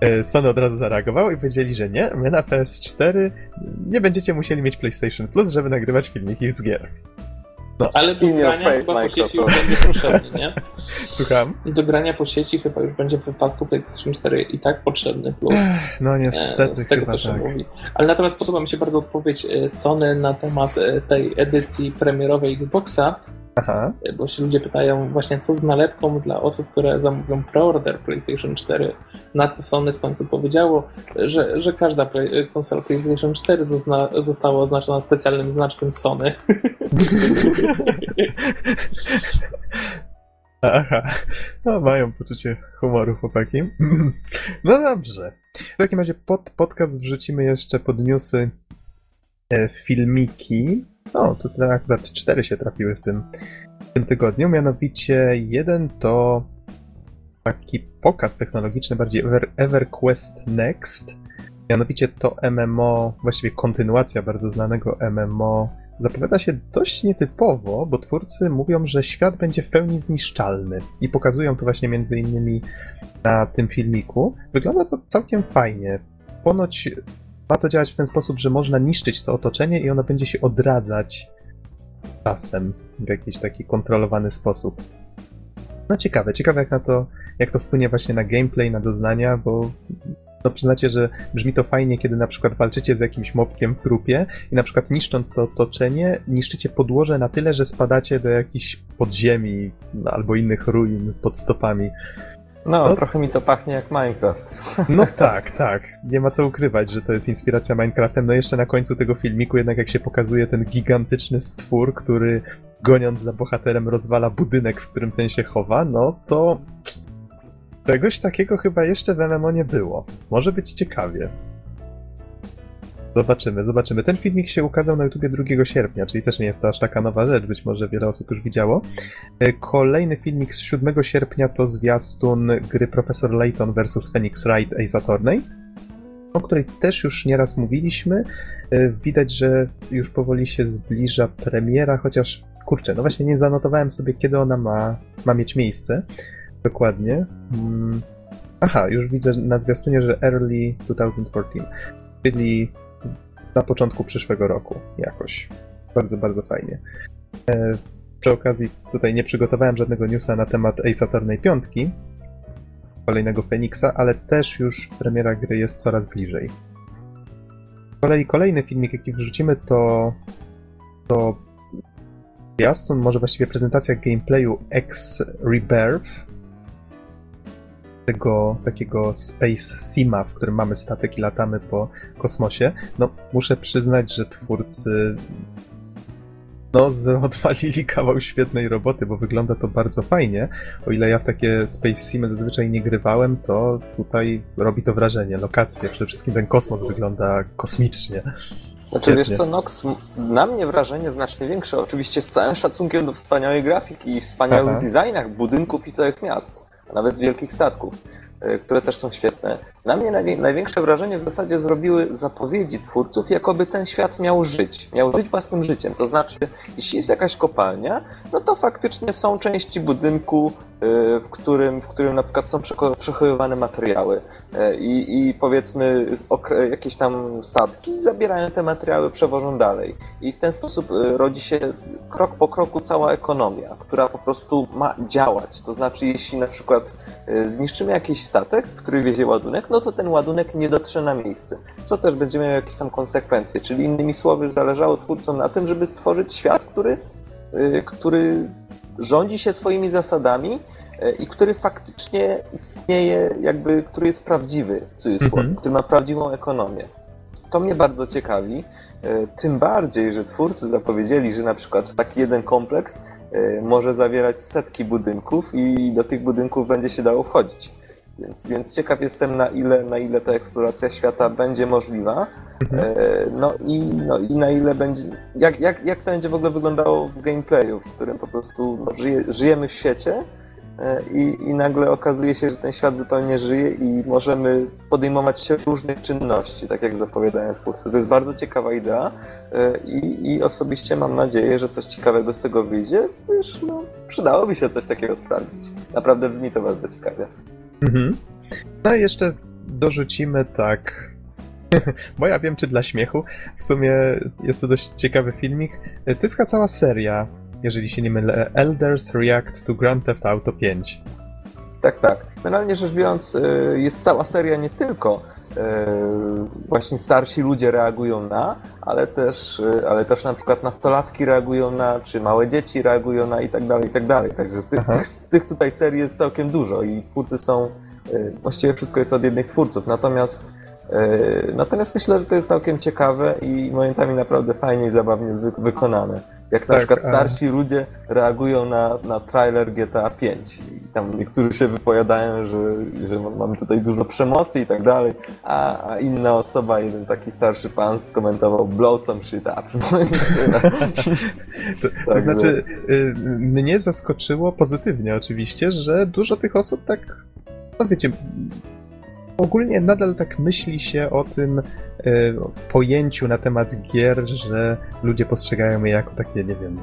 E, Sony od razu zareagowało i powiedzieli, że nie, my na PS4 nie będziecie musieli mieć PlayStation Plus, żeby nagrywać filmiki z gier. Ale do grania face, chyba po sieci już Microsoft. będzie potrzebny, nie? Słucham? Do grania po sieci chyba już będzie w wypadku PlayStation 4 i tak potrzebny plus. No E, niestety z tego chyba co się tak. mówi. Ale natomiast podoba mi się bardzo odpowiedź e, Sony na temat e, tej edycji premierowej Xboxa, Aha. bo się ludzie pytają właśnie co z nalepką dla osób, które zamówią preorder PlayStation 4, na co Sony w końcu powiedziało, że, że każda play- konsola PlayStation 4 zozna, została oznaczona specjalnym znaczkiem Sony. Aha, no mają poczucie humoru chłopaki. No dobrze. W takim razie pod podcast wrzucimy jeszcze pod newsy e, filmiki. O, tutaj akurat cztery się trafiły w tym, w tym tygodniu. Mianowicie jeden to taki pokaz technologiczny, bardziej Ever, EverQuest Next. Mianowicie to MMO, właściwie kontynuacja bardzo znanego MMO zapowiada się dość nietypowo, bo twórcy mówią, że świat będzie w pełni zniszczalny i pokazują to właśnie między innymi na tym filmiku. Wygląda to całkiem fajnie. Ponoć ma to działać w ten sposób, że można niszczyć to otoczenie i ono będzie się odradzać czasem w jakiś taki kontrolowany sposób. No ciekawe, ciekawe jak na to, jak to wpłynie właśnie na gameplay, na doznania, bo no przyznacie, że brzmi to fajnie, kiedy na przykład walczycie z jakimś mobkiem w trupie i na przykład niszcząc to otoczenie, niszczycie podłoże na tyle, że spadacie do jakichś podziemi albo innych ruin pod stopami. No, No. trochę mi to pachnie jak Minecraft. No tak, tak. Nie ma co ukrywać, że to jest inspiracja Minecraftem. No jeszcze na końcu tego filmiku, jednak jak się pokazuje ten gigantyczny stwór, który goniąc za bohaterem rozwala budynek, w którym ten się chowa, no to czegoś takiego chyba jeszcze w MMO nie było. Może być ciekawie. Zobaczymy, zobaczymy. Ten filmik się ukazał na YouTubie 2 sierpnia, czyli też nie jest to aż taka nowa rzecz, być może wiele osób już widziało. E, Kolejny filmik z 7 sierpnia to zwiastun gry Professor Layton vs Phoenix Wright Ace Attorney, o której też już nieraz mówiliśmy. E, Widać, że już powoli się zbliża premiera, chociaż kurczę, no właśnie nie zanotowałem sobie, kiedy ona ma, ma mieć miejsce. Dokładnie. Mm. Aha, już widzę na zwiastunie, że early 2014, czyli na początku przyszłego roku jakoś. Bardzo, bardzo fajnie. E, przy okazji tutaj nie przygotowałem żadnego newsa na temat Ace Attorney 5, kolejnego Phoenixa, ale też już premiera gry jest coraz bliżej. Z kolei kolejny filmik, jaki wrzucimy, to to zwiastun, może właściwie prezentacja gameplayu X Rebirth, tego takiego Space Sima, w którym mamy statek i latamy po kosmosie. No, muszę przyznać, że twórcy no, odwalili kawał świetnej roboty, bo wygląda to bardzo fajnie. O ile ja w takie Space Simy zazwyczaj nie grywałem, to tutaj robi to wrażenie. Lokacje, przede wszystkim ten kosmos wygląda kosmicznie. Znaczy, Świetnie. wiesz co, Nox, na mnie wrażenie znacznie większe, oczywiście z całym szacunkiem do wspaniałej grafiki i wspaniałych Aha. designach budynków i całych miast, nawet wielkich statków, e, które też są świetne. Na mnie najwię- największe wrażenie w zasadzie zrobiły zapowiedzi twórców, jakoby ten świat miał żyć, miał żyć własnym życiem. To znaczy, jeśli jest jakaś kopalnia, no to faktycznie są części budynku, w którym, w którym na przykład są przechowywane materiały E, i, i powiedzmy jakieś tam statki zabierają te materiały, przewożą dalej. I w ten sposób e, rodzi się krok po kroku cała ekonomia, która po prostu ma działać. To znaczy, jeśli na przykład zniszczymy jakiś statek, który wiezie ładunek, no to ten ładunek nie dotrze na miejsce, co też będzie miało jakieś tam konsekwencje. Czyli innymi słowy, zależało twórcom na tym, żeby stworzyć świat, który, który rządzi się swoimi zasadami i który faktycznie istnieje, jakby, który jest prawdziwy, w cudzysłowie, Mhm. który ma prawdziwą ekonomię. To mnie bardzo ciekawi, e, tym bardziej, że twórcy zapowiedzieli, że na przykład taki jeden kompleks e, może zawierać setki budynków i do tych budynków będzie się dało wchodzić. Więc, więc ciekaw jestem, na ile, na ile ta eksploracja świata będzie możliwa. E, no, i, no i na ile będzie. Jak, jak, jak to będzie w ogóle wyglądało w gameplayu, w którym po prostu no, żyje, żyjemy w świecie e, i, i nagle okazuje się, że ten świat zupełnie żyje i możemy podejmować się różnych czynności, tak jak zapowiadają twórcy. To jest bardzo ciekawa idea e, i, i osobiście mam nadzieję, że coś ciekawego z tego wyjdzie, gdyż no, przydałoby się coś takiego sprawdzić. Naprawdę brzmi to bardzo ciekawie. Mhm. No i jeszcze dorzucimy tak. Bo ja wiem, czy dla śmiechu. W sumie jest to dość ciekawy filmik. To jest cała seria, jeżeli się nie mylę. Elders React to Grand Theft Auto 5. Tak, tak. Generalnie rzecz biorąc, y, jest cała seria nie tylko y, właśnie starsi ludzie reagują na, ale też, y, ale też na przykład nastolatki reagują na, czy małe dzieci reagują na i tak dalej, i tak dalej. Także tych, tych tutaj serii jest całkiem dużo i twórcy są, właściwie wszystko jest od jednych twórców, natomiast Natomiast myślę, że to jest całkiem ciekawe i momentami naprawdę fajnie i zabawnie wy- wykonane. Jak na Tak, przykład a- starsi ludzie reagują na, na trailer GTA 5 i tam niektórzy się wypowiadają, że, że mamy tutaj dużo przemocy i tak dalej, a, a inna osoba, jeden taki starszy pan skomentował blow some shit up. To, to znaczy, y, mnie zaskoczyło pozytywnie oczywiście, że dużo tych osób tak, no wiecie, ogólnie nadal tak myśli się o tym y, pojęciu na temat gier, że ludzie postrzegają je jako takie, nie wiem,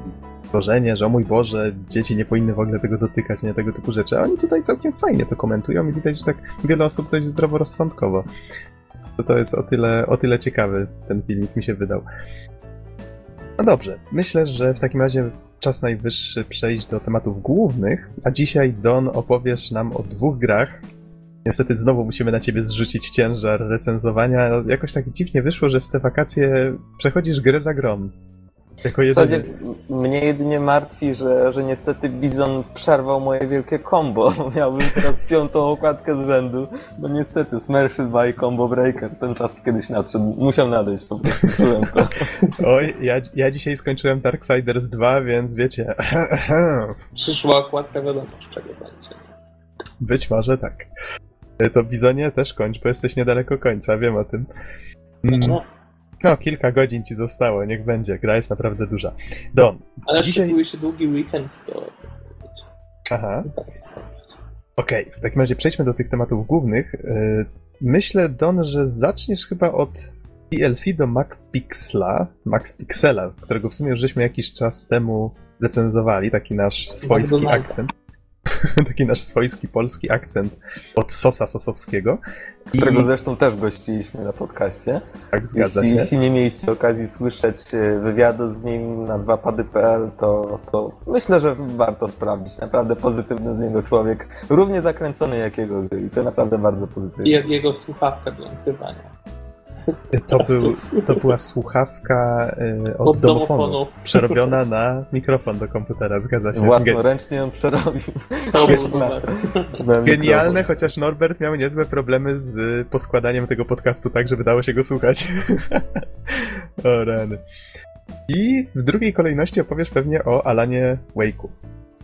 stworzenie, że o mój Boże, dzieci nie powinny w ogóle tego dotykać, nie tego typu rzeczy. A oni tutaj całkiem fajnie to komentują i widać, że tak wiele osób dość zdroworozsądkowo. To, to jest o tyle, o tyle ciekawy ten filmik mi się wydał. No dobrze, myślę, że w takim razie czas najwyższy przejść do tematów głównych, a dzisiaj Don opowiesz nam o dwóch grach. Niestety znowu musimy na ciebie zrzucić ciężar recenzowania. Jakoś tak dziwnie wyszło, że w te wakacje przechodzisz grę za grom. Jako W zasadzie mnie jedynie martwi, że, że niestety Bizon przerwał moje wielkie combo. Miałbym teraz piątą okładkę z rzędu. No niestety, Smurfy by Combo Breaker. Ten czas kiedyś nadszedł. Musiał nadejść po prostu. Czułem to. Oj, ja, ja dzisiaj skończyłem Darksiders 2, więc wiecie. Przyszła okładka, wiadomo z czego będzie. Być może tak. To Bizonie też kończ, bo jesteś niedaleko końca, wiem o tym. Mm. No, No, kilka godzin ci zostało, niech będzie. Gra jest naprawdę duża. Don, ale Dzisiaj- Dzisiaj... się długi weekend, to, aha. Okej, w takim razie przejdźmy do tych tematów głównych. Yy, Myślę, Don, że zaczniesz chyba od DLC do MacPixla, Max Pixela, którego w sumie już żeśmy jakiś czas temu recenzowali, taki nasz swojski akcent. taki nasz swojski polski akcent od Sosa Sosowskiego. I Którego zresztą też gościliśmy na podcaście. tak zgadza Jeśli, się. jeśli nie mieliście okazji słyszeć e, wywiadu z nim na dwapady.pl, to, to myślę, że warto sprawdzić. Naprawdę pozytywny z niego człowiek. Równie zakręcony jak jego. I to naprawdę bardzo I pozytywne. jak jego słuchawka do nagrywania. To, był, to była słuchawka yy, od, Od domofonu, domofonu. przerobiona na mikrofon do komputera, zgadza się. Własnoręcznie ją przerobił. To był Na- na Genialne, mikrofon. chociaż Norbert miał niezłe problemy z y, poskładaniem tego podcastu tak, żeby dało się go słuchać. o rany. I w drugiej kolejności opowiesz pewnie o Alanie Wake'u.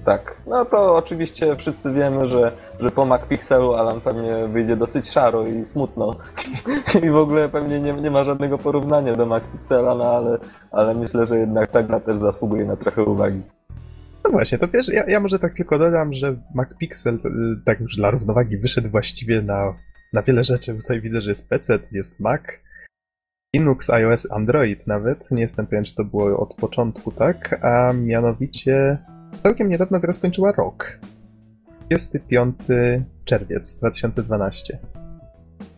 Tak. No to oczywiście wszyscy wiemy, że, że po MacPixelu Alan pewnie wyjdzie dosyć szaro i smutno. I w ogóle pewnie nie, nie ma żadnego porównania do MacPixela, no ale, ale myślę, że jednak ta gra też zasługuje na trochę uwagi. No właśnie, to wiesz, ja, ja może tak tylko dodam, że MacPixel, y, tak już dla równowagi, wyszedł właściwie na, na wiele rzeczy. Tutaj widzę, że jest PC, jest Mac, Linux, iOS, Android nawet. Nie jestem pewien, czy to było od początku, tak? A mianowicie całkiem niedawno gra skończyła rok. 25 czerwiec 2012.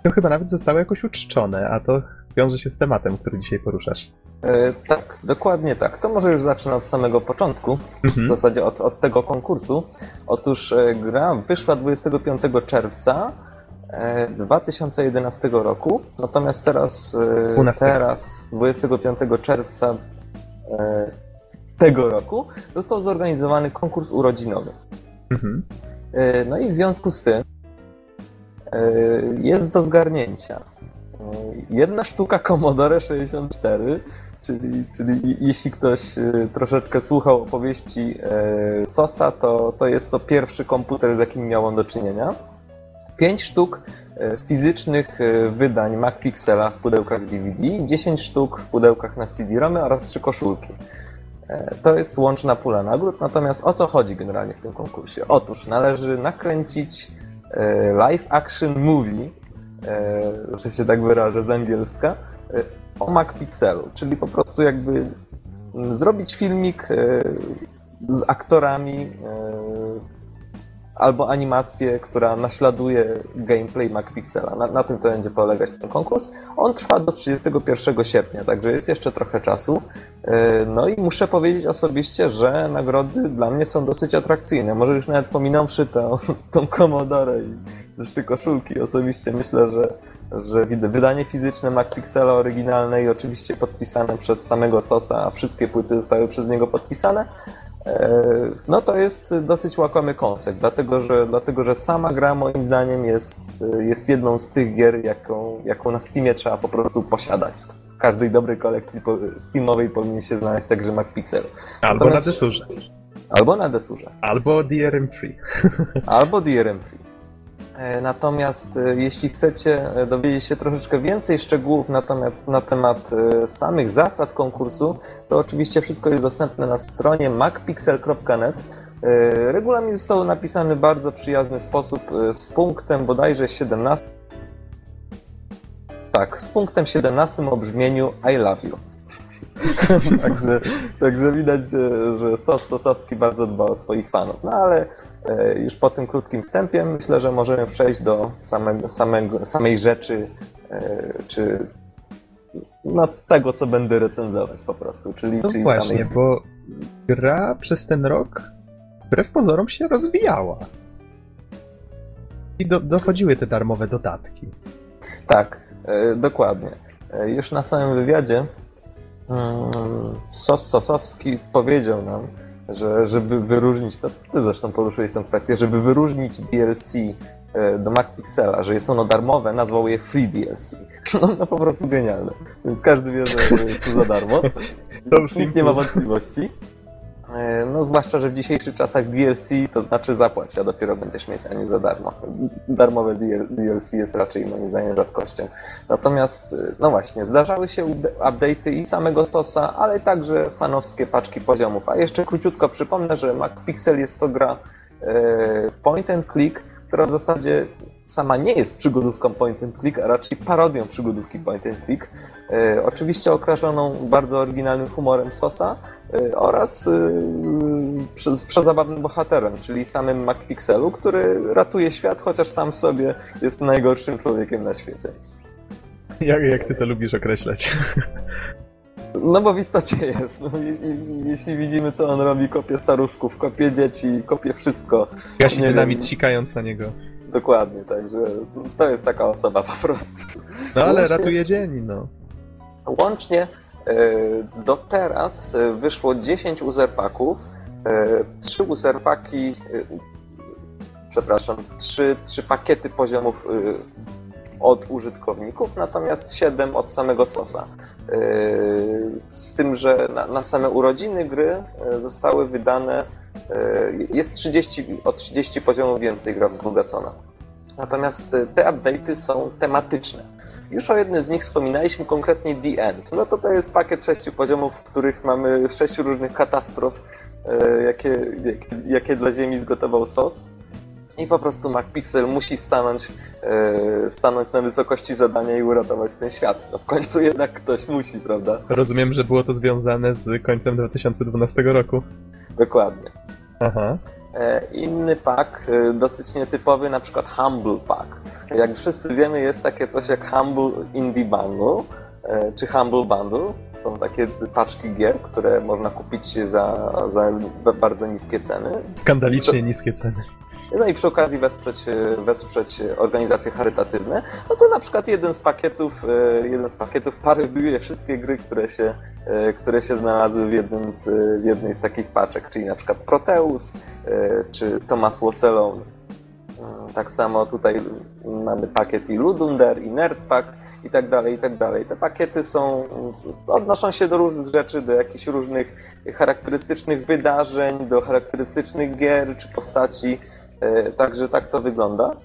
To chyba nawet zostało jakoś uczczone, a to wiąże się z tematem, który dzisiaj poruszasz. E, tak, dokładnie tak. To może już zacznę od samego początku, w Mhm. zasadzie od, od tego konkursu. Otóż e, gra wyszła 25 czerwca e, 2011 roku, natomiast teraz, e, 12. teraz 25 czerwca e, tego roku został zorganizowany konkurs urodzinowy. Mhm. E, No i w związku z tym e, jest do zgarnięcia e, jedna sztuka Commodore 64, czyli, czyli jeśli ktoś troszeczkę słuchał opowieści Sosa, to, to jest to pierwszy komputer, z jakim miał on do czynienia. 5 sztuk fizycznych wydań MacPixela w pudełkach DVD, 10 sztuk w pudełkach na CD-ROMy oraz 3 koszulki. E, To jest łączna pula nagród, natomiast o co chodzi generalnie w tym konkursie? Otóż należy nakręcić e, live action movie, e, że się tak wyrażę z angielska, o MacPixelu, czyli po prostu jakby mm, zrobić filmik z aktorami albo animację, która naśladuje gameplay MacPixela. Na, na tym to będzie polegać ten konkurs. On trwa do 31 sierpnia, także jest jeszcze trochę czasu. E, No i muszę powiedzieć osobiście, że nagrody dla mnie są dosyć atrakcyjne. Może już nawet pominąwszy tę, tą Commodore i trzy koszulki, osobiście myślę, że, że wydanie fizyczne MacPixela oryginalne i oczywiście podpisane przez samego Sosa, a wszystkie płyty zostały przez niego podpisane, no to jest dosyć łakomy koncept, dlatego że, dlatego że sama gra moim zdaniem jest, jest jedną z tych gier, jaką, jaką na Steamie trzeba po prostu posiadać. W każdej dobrej kolekcji Steamowej powinien się znaleźć także MacPixel. Albo Natomiast- na desurze. Albo na Desurze. Albo DRM-free. albo DRM Free. E, Natomiast e, jeśli chcecie e, dowiedzieć się troszeczkę więcej szczegółów na temat, na temat samych zasad konkursu, to oczywiście wszystko jest dostępne na stronie macpixel.net. Regulamin został napisany w bardzo przyjazny sposób z punktem bodajże 17. Tak, z punktem 17 o brzmieniu I love you. także, także widać, że, Sos Sosowski bardzo dba o swoich fanów. No ale już po tym krótkim wstępie myślę, że możemy przejść do samego, samego, samej rzeczy, e, czy no, tego, co będę recenzować po prostu, czyli, No czyli właśnie, samej... bo gra przez ten rok wbrew pozorom się rozwijała. I do, dochodziły te darmowe dodatki. Tak, e, dokładnie. E, Już na samym wywiadzie mm, Sos Sosowski powiedział nam, że żeby wyróżnić, to ty zresztą poruszyłeś tę kwestię, żeby wyróżnić DLC e, do MacPixela, że jest ono darmowe, nazwał je Free DLC. No, no po prostu genialne. Więc każdy wie, że jest to za darmo. Nikt nie ma wątpliwości. E, No zwłaszcza, że w dzisiejszych czasach DLC to znaczy zapłać, a dopiero będziesz mieć, a nie za darmo. Darmowe DL- DLC jest raczej moim zdaniem rzadkością. Natomiast, y, no właśnie, zdarzały się upda- update'y i samego stosa, ale także fanowskie paczki poziomów. A jeszcze króciutko przypomnę, że MacPixel jest to gra e, point and click, która w zasadzie sama nie jest przygodówką point and click, a raczej parodią przygodówki point and click. E, oczywiście okraszoną bardzo oryginalnym humorem Sosa e, oraz e, przez, przezabawnym bohaterem, czyli samym MacPixelu, który ratuje świat, chociaż sam w sobie jest najgorszym człowiekiem na świecie. Jak, jak ty to lubisz określać? No bo w istocie jest. No, jeśli, jeśli widzimy, co on robi, kopie staruszków, kopie dzieci, kopie wszystko. Gasi dynamit sikając na niego. Dokładnie, także to jest taka osoba po prostu. No ale ratuje dzień, no. Łącznie e, do teraz e, wyszło 10 uzerpaków. e, Trzy uzerpaki, e, przepraszam, trzy, trzy pakiety poziomów e, od użytkowników, natomiast 7 od samego Sosa. E, Z tym, że na, na same urodziny gry e, zostały wydane, e, jest 30, o 30 poziomów więcej gra wzbogacona. Natomiast e, te update'y są tematyczne. Już o jednym z nich wspominaliśmy, konkretnie The End. No to to jest pakiet sześciu poziomów, w których mamy sześć różnych katastrof, e, jakie, jakie, dla Ziemi zgotował SOS. I po prostu MacPixel musi stanąć, e, stanąć na wysokości zadania i uratować ten świat. No w końcu jednak ktoś musi, prawda? Rozumiem, że było to związane z końcem 2012 roku. Dokładnie. Aha. E, Inny pack, e, dosyć nietypowy, na przykład Humble Pack. Jak wszyscy wiemy, jest takie coś jak Humble Indie Bundle, e, czy Humble Bundle. Są takie paczki gier, które można kupić za, za bardzo niskie ceny. Skandalicznie niskie ceny. No i przy okazji wesprzeć, wesprzeć organizacje charytatywne. No to na przykład jeden z pakietów, e, jeden z pakietów parodiuje wszystkie gry, które się, e, które się znalazły w, jednym z, w jednej z takich paczek, czyli na przykład Proteus, e, czy Thomas Wasselon. Mm, Tak samo tutaj mamy pakiet i Ludunder, i Nerdpack i tak dalej, i tak dalej. Te pakiety są, odnoszą się do różnych rzeczy, do jakichś różnych charakterystycznych wydarzeń, do charakterystycznych gier czy postaci. E, Także tak to wygląda.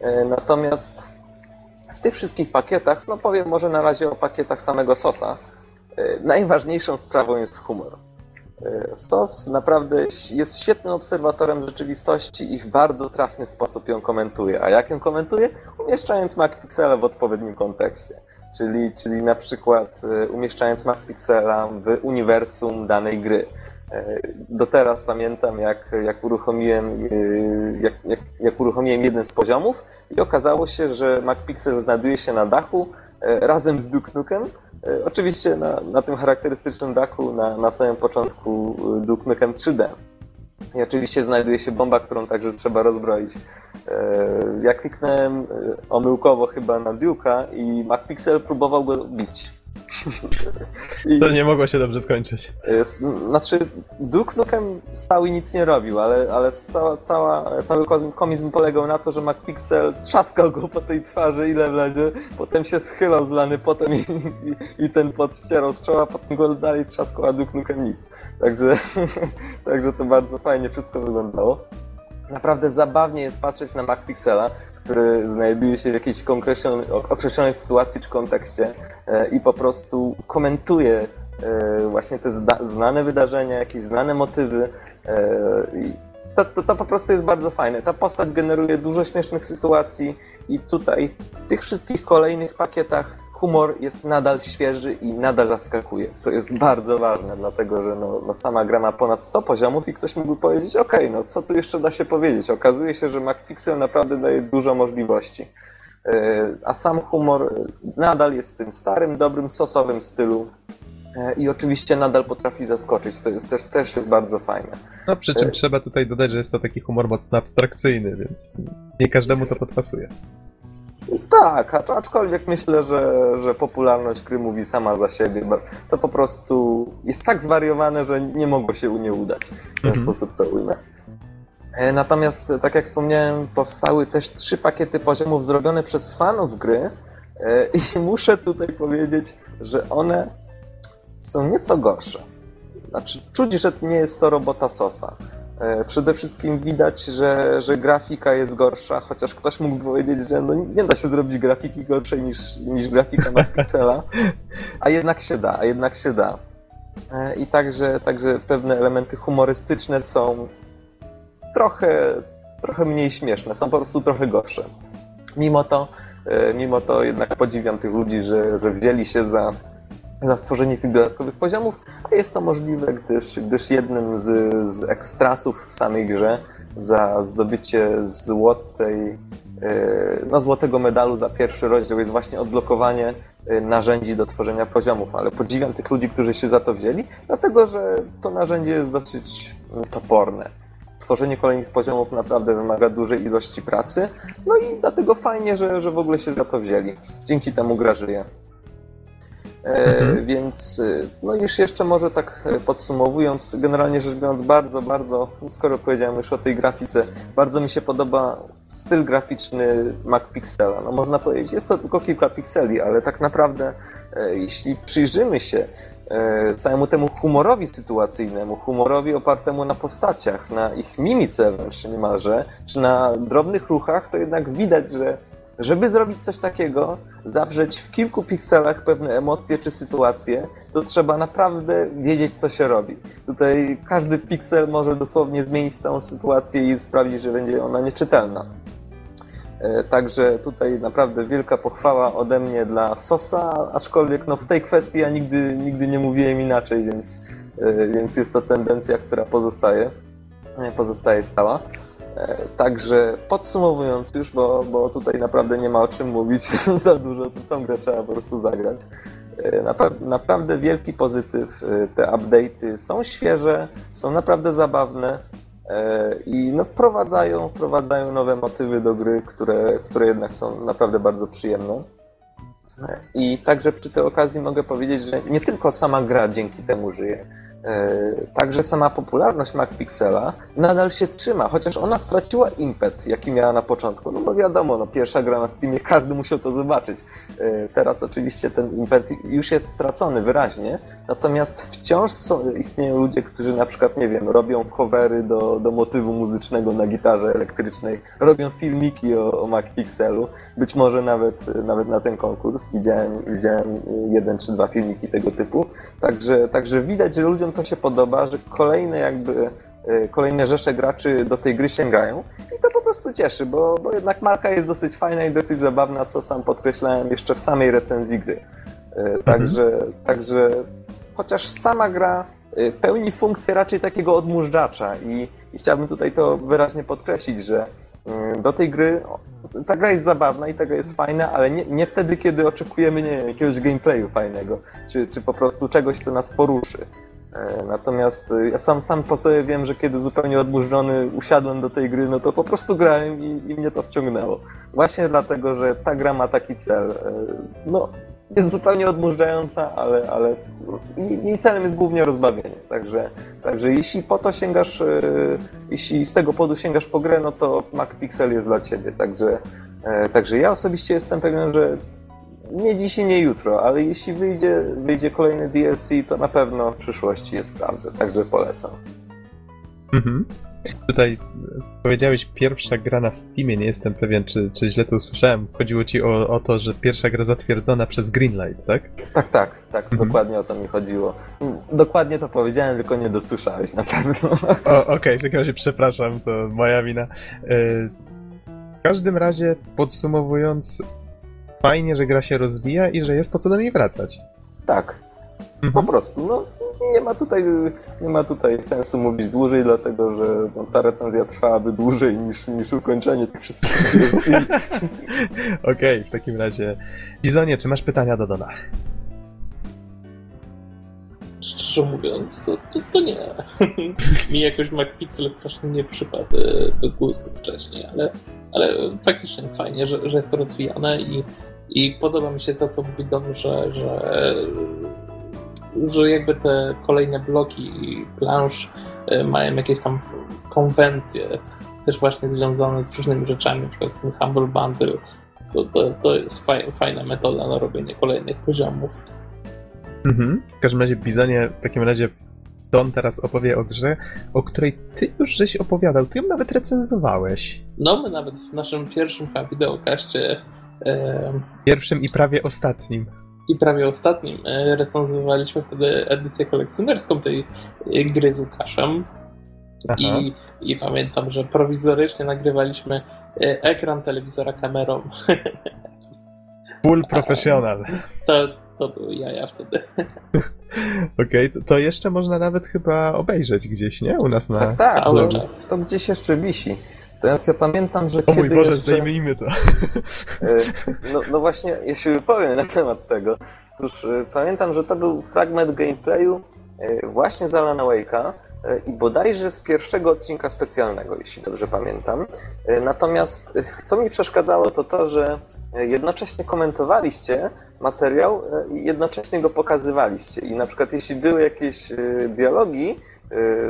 E, Natomiast w tych wszystkich pakietach, no powiem może na razie o pakietach samego sosa, e, najważniejszą sprawą jest humor. Sos naprawdę jest świetnym obserwatorem rzeczywistości i w bardzo trafny sposób ją komentuje. A jak ją komentuje? Umieszczając MacPixela w odpowiednim kontekście. Czyli, czyli na przykład umieszczając MacPixela w uniwersum danej gry. E, Do teraz pamiętam, jak, jak, uruchomiłem, e, jak, jak, jak uruchomiłem jeden z poziomów i okazało się, że MacPixel znajduje się na dachu e, razem z Duke Nukem. Oczywiście na, na tym charakterystycznym dachu na, na samym początku Duke Nukem 3D. I oczywiście znajduje się bomba, którą także trzeba rozbroić. Ja kliknąłem omyłkowo chyba na Duke'a i MacPixel próbował go bić. I- To nie mogło się dobrze skończyć. znaczy, Duke Nukem stał i nic nie robił, ale, ale cała, cała, cały komizm polegał na to, że MacPixel trzaskał go po tej twarzy ile wlezie, potem się schylał zlany potem i, i, i ten pot ścierał z czoła, potem go dalej trzaskał, a Duke Nukem nic. Także, także to bardzo fajnie wszystko wyglądało. Naprawdę zabawnie jest patrzeć na MacPixela, który znajduje się w jakiejś określonej, określonej sytuacji czy kontekście i po prostu komentuje e, właśnie te znane wydarzenia, jakieś znane motywy. e, To, to, to po prostu jest bardzo fajne. Ta postać generuje dużo śmiesznych sytuacji i tutaj w tych wszystkich kolejnych pakietach humor jest nadal świeży i nadal zaskakuje, co jest bardzo ważne, dlatego że no, no sama gra ma ponad 100 poziomów i ktoś mógłby powiedzieć, okej, no co tu jeszcze da się powiedzieć? Okazuje się, że MacPixel naprawdę daje dużo możliwości. E, A sam humor e, nadal jest w tym starym, dobrym, sosowym stylu e, i oczywiście nadal potrafi zaskoczyć. To jest też, też jest bardzo fajne. No przy czym trzeba tutaj dodać, że jest to taki humor mocno abstrakcyjny, więc nie każdemu to podpasuje. Tak, acz- aczkolwiek myślę, że, że popularność gry mówi sama za siebie. To po prostu jest tak zwariowane, że nie mogło się u nie udać. W ten Mhm. sposób to ujmę. E, Natomiast, tak jak wspomniałem, powstały też trzy pakiety poziomów zrobione przez fanów gry e, i muszę tutaj powiedzieć, że one są nieco gorsze. Znaczy, czuć, że nie jest to robota Sosa. E, Przede wszystkim widać, że, że grafika jest gorsza, chociaż ktoś mógłby powiedzieć, że no nie da się zrobić grafiki gorszej niż, niż grafika na Pixela, a jednak się da, a jednak się da. E, I także, także pewne elementy humorystyczne są trochę, trochę mniej śmieszne, są po prostu trochę gorsze. Mimo to, e, mimo to jednak podziwiam tych ludzi, że, że wzięli się za, za stworzenie tych dodatkowych poziomów, a jest to możliwe, gdyż, gdyż jednym z, z ekstrasów w samej grze za zdobycie złotej, e, no, złotego medalu za pierwszy rozdział jest właśnie odblokowanie e, narzędzi do tworzenia poziomów, ale podziwiam tych ludzi, którzy się za to wzięli, dlatego że to narzędzie jest dosyć mm, toporne. Tworzenie kolejnych poziomów naprawdę wymaga dużej ilości pracy, no i dlatego fajnie, że, że w ogóle się za to wzięli. Dzięki temu gra żyje. E, Mhm. Więc e, no już jeszcze może tak e, podsumowując, generalnie rzecz biorąc bardzo, bardzo, skoro powiedziałem już o tej grafice, bardzo mi się podoba styl graficzny MacPixela. No można powiedzieć, jest to tylko kilka pikseli, ale tak naprawdę jeśli przyjrzymy się całemu temu humorowi sytuacyjnemu, humorowi opartemu na postaciach, na ich mimice wręcz niemalże, czy na drobnych ruchach, to jednak widać, że żeby zrobić coś takiego, zawrzeć w kilku pikselach pewne emocje czy sytuacje, to trzeba naprawdę wiedzieć, co się robi. Tutaj każdy piksel może dosłownie zmienić całą sytuację i sprawić, że będzie ona nieczytelna. E, Także tutaj naprawdę wielka pochwała ode mnie dla Sosa, aczkolwiek no w tej kwestii ja nigdy, nigdy nie mówiłem inaczej, więc, e, więc jest to tendencja, która pozostaje, e, pozostaje stała. Także podsumowując już, bo, bo tutaj naprawdę nie ma o czym mówić za dużo, to tą grę trzeba po prostu zagrać. Napra- naprawdę wielki pozytyw. Te update'y są świeże, są naprawdę zabawne i no wprowadzają, wprowadzają nowe motywy do gry, które, które jednak są naprawdę bardzo przyjemne. E, I także przy tej okazji mogę powiedzieć, że nie tylko sama gra dzięki temu żyje. E, także sama popularność MacPixela nadal się trzyma, chociaż ona straciła impet, jaki miała na początku. No bo wiadomo, no pierwsza gra na Steamie, każdy musiał to zobaczyć. E, teraz oczywiście ten impet już jest stracony wyraźnie, natomiast wciąż są, istnieją ludzie, którzy na przykład, nie wiem, robią covery do, do motywu muzycznego na gitarze elektrycznej, robią filmiki o, o MacPixelu, być może nawet, nawet na ten konkurs. Widziałem, widziałem jeden czy dwa filmiki tego typu. Także, także widać, że ludziom to się podoba, że kolejne jakby e, kolejne rzesze graczy do tej gry sięgają i to po prostu cieszy, bo, bo jednak marka jest dosyć fajna i dosyć zabawna, co sam podkreślałem jeszcze w samej recenzji gry. E, także, mhm. także chociaż sama gra e, pełni funkcję raczej takiego odmurzacza i, i chciałbym tutaj to wyraźnie podkreślić, że do tej gry ta gra jest zabawna i ta gra jest fajna, ale nie, nie wtedy, kiedy oczekujemy nie jakiegoś gameplayu fajnego, czy, czy po prostu czegoś, co nas poruszy. E, natomiast e, ja sam, sam po sobie wiem, że kiedy zupełnie odmurzony usiadłem do tej gry, no to po prostu grałem i, i mnie to wciągnęło. Właśnie dlatego, że ta gra ma taki cel. E, no, jest zupełnie odmurzająca, ale, ale jej celem jest głównie rozbawienie. Także, także jeśli po to sięgasz, jeśli z tego powodu sięgasz po grę, no to MacPixel jest dla ciebie. Także, także ja osobiście jestem pewien, że nie dziś i nie jutro, ale jeśli wyjdzie, wyjdzie kolejny DLC, to na pewno w przyszłości je sprawdzę, także polecam. Mhm. Tutaj powiedziałeś pierwsza gra na Steamie, nie jestem pewien, czy, czy źle to usłyszałem. Chodziło ci o, o to, że pierwsza gra zatwierdzona przez Greenlight, tak? Tak, tak, tak, mhm. dokładnie o to mi chodziło. Dokładnie to powiedziałem, tylko nie dosłyszałeś na pewno. Okej, okay, w takim razie przepraszam, to moja wina. E, w każdym razie, podsumowując, fajnie, że gra się rozwija i że jest po co do niej wracać. Tak. Mhm. Po prostu. No, nie ma tutaj, nie ma tutaj sensu mówić dłużej, dlatego że no, ta recenzja trwałaby dłużej niż, niż ukończenie tych wszystkich wersji. Okej, okay, w takim razie. Bizonie, czy masz pytania do Dona? Szczerze mówiąc, to, to, to nie. Mi jakoś MacPixel strasznie nie przypadł e, do gustu wcześniej, ale, ale faktycznie fajnie, że, że jest to rozwijane i i podoba mi się to, co mówi Don, że, że, że jakby te kolejne bloki i plansz e, mają jakieś tam konwencje, też właśnie związane z różnymi rzeczami, np. ten Humble Bundle. To, to, to jest fajna metoda na robienie kolejnych poziomów. Mhm. W każdym razie, Bizonie, w takim razie Don teraz opowie o grze, o której ty już żeś opowiadał. Ty ją nawet recenzowałeś. No, my nawet w naszym pierwszym wideokaście Pierwszym i prawie ostatnim. I prawie ostatnim. E, recenzowaliśmy wtedy edycję kolekcjonerską tej e, gry z Łukaszem. I, I pamiętam, że prowizorycznie nagrywaliśmy e, ekran telewizora kamerą. Full professional. To, to były jaja wtedy. Okej, okay, to, to, jeszcze można nawet chyba obejrzeć gdzieś, nie? U nas na... Tak, tak cały czas. To gdzieś jeszcze wisi. Teraz ja pamiętam, że o kiedy mój Boże, jeszcze... zdejmijmy to. E, no, no właśnie, ja się wypowiem na temat tego. Otóż e, pamiętam, że to był fragment gameplayu e, właśnie z Alana Wake'a i bodajże z pierwszego odcinka specjalnego, jeśli dobrze pamiętam. Natomiast co mi przeszkadzało, to to, że jednocześnie komentowaliście materiał i jednocześnie go pokazywaliście. I na przykład jeśli były jakieś dialogi,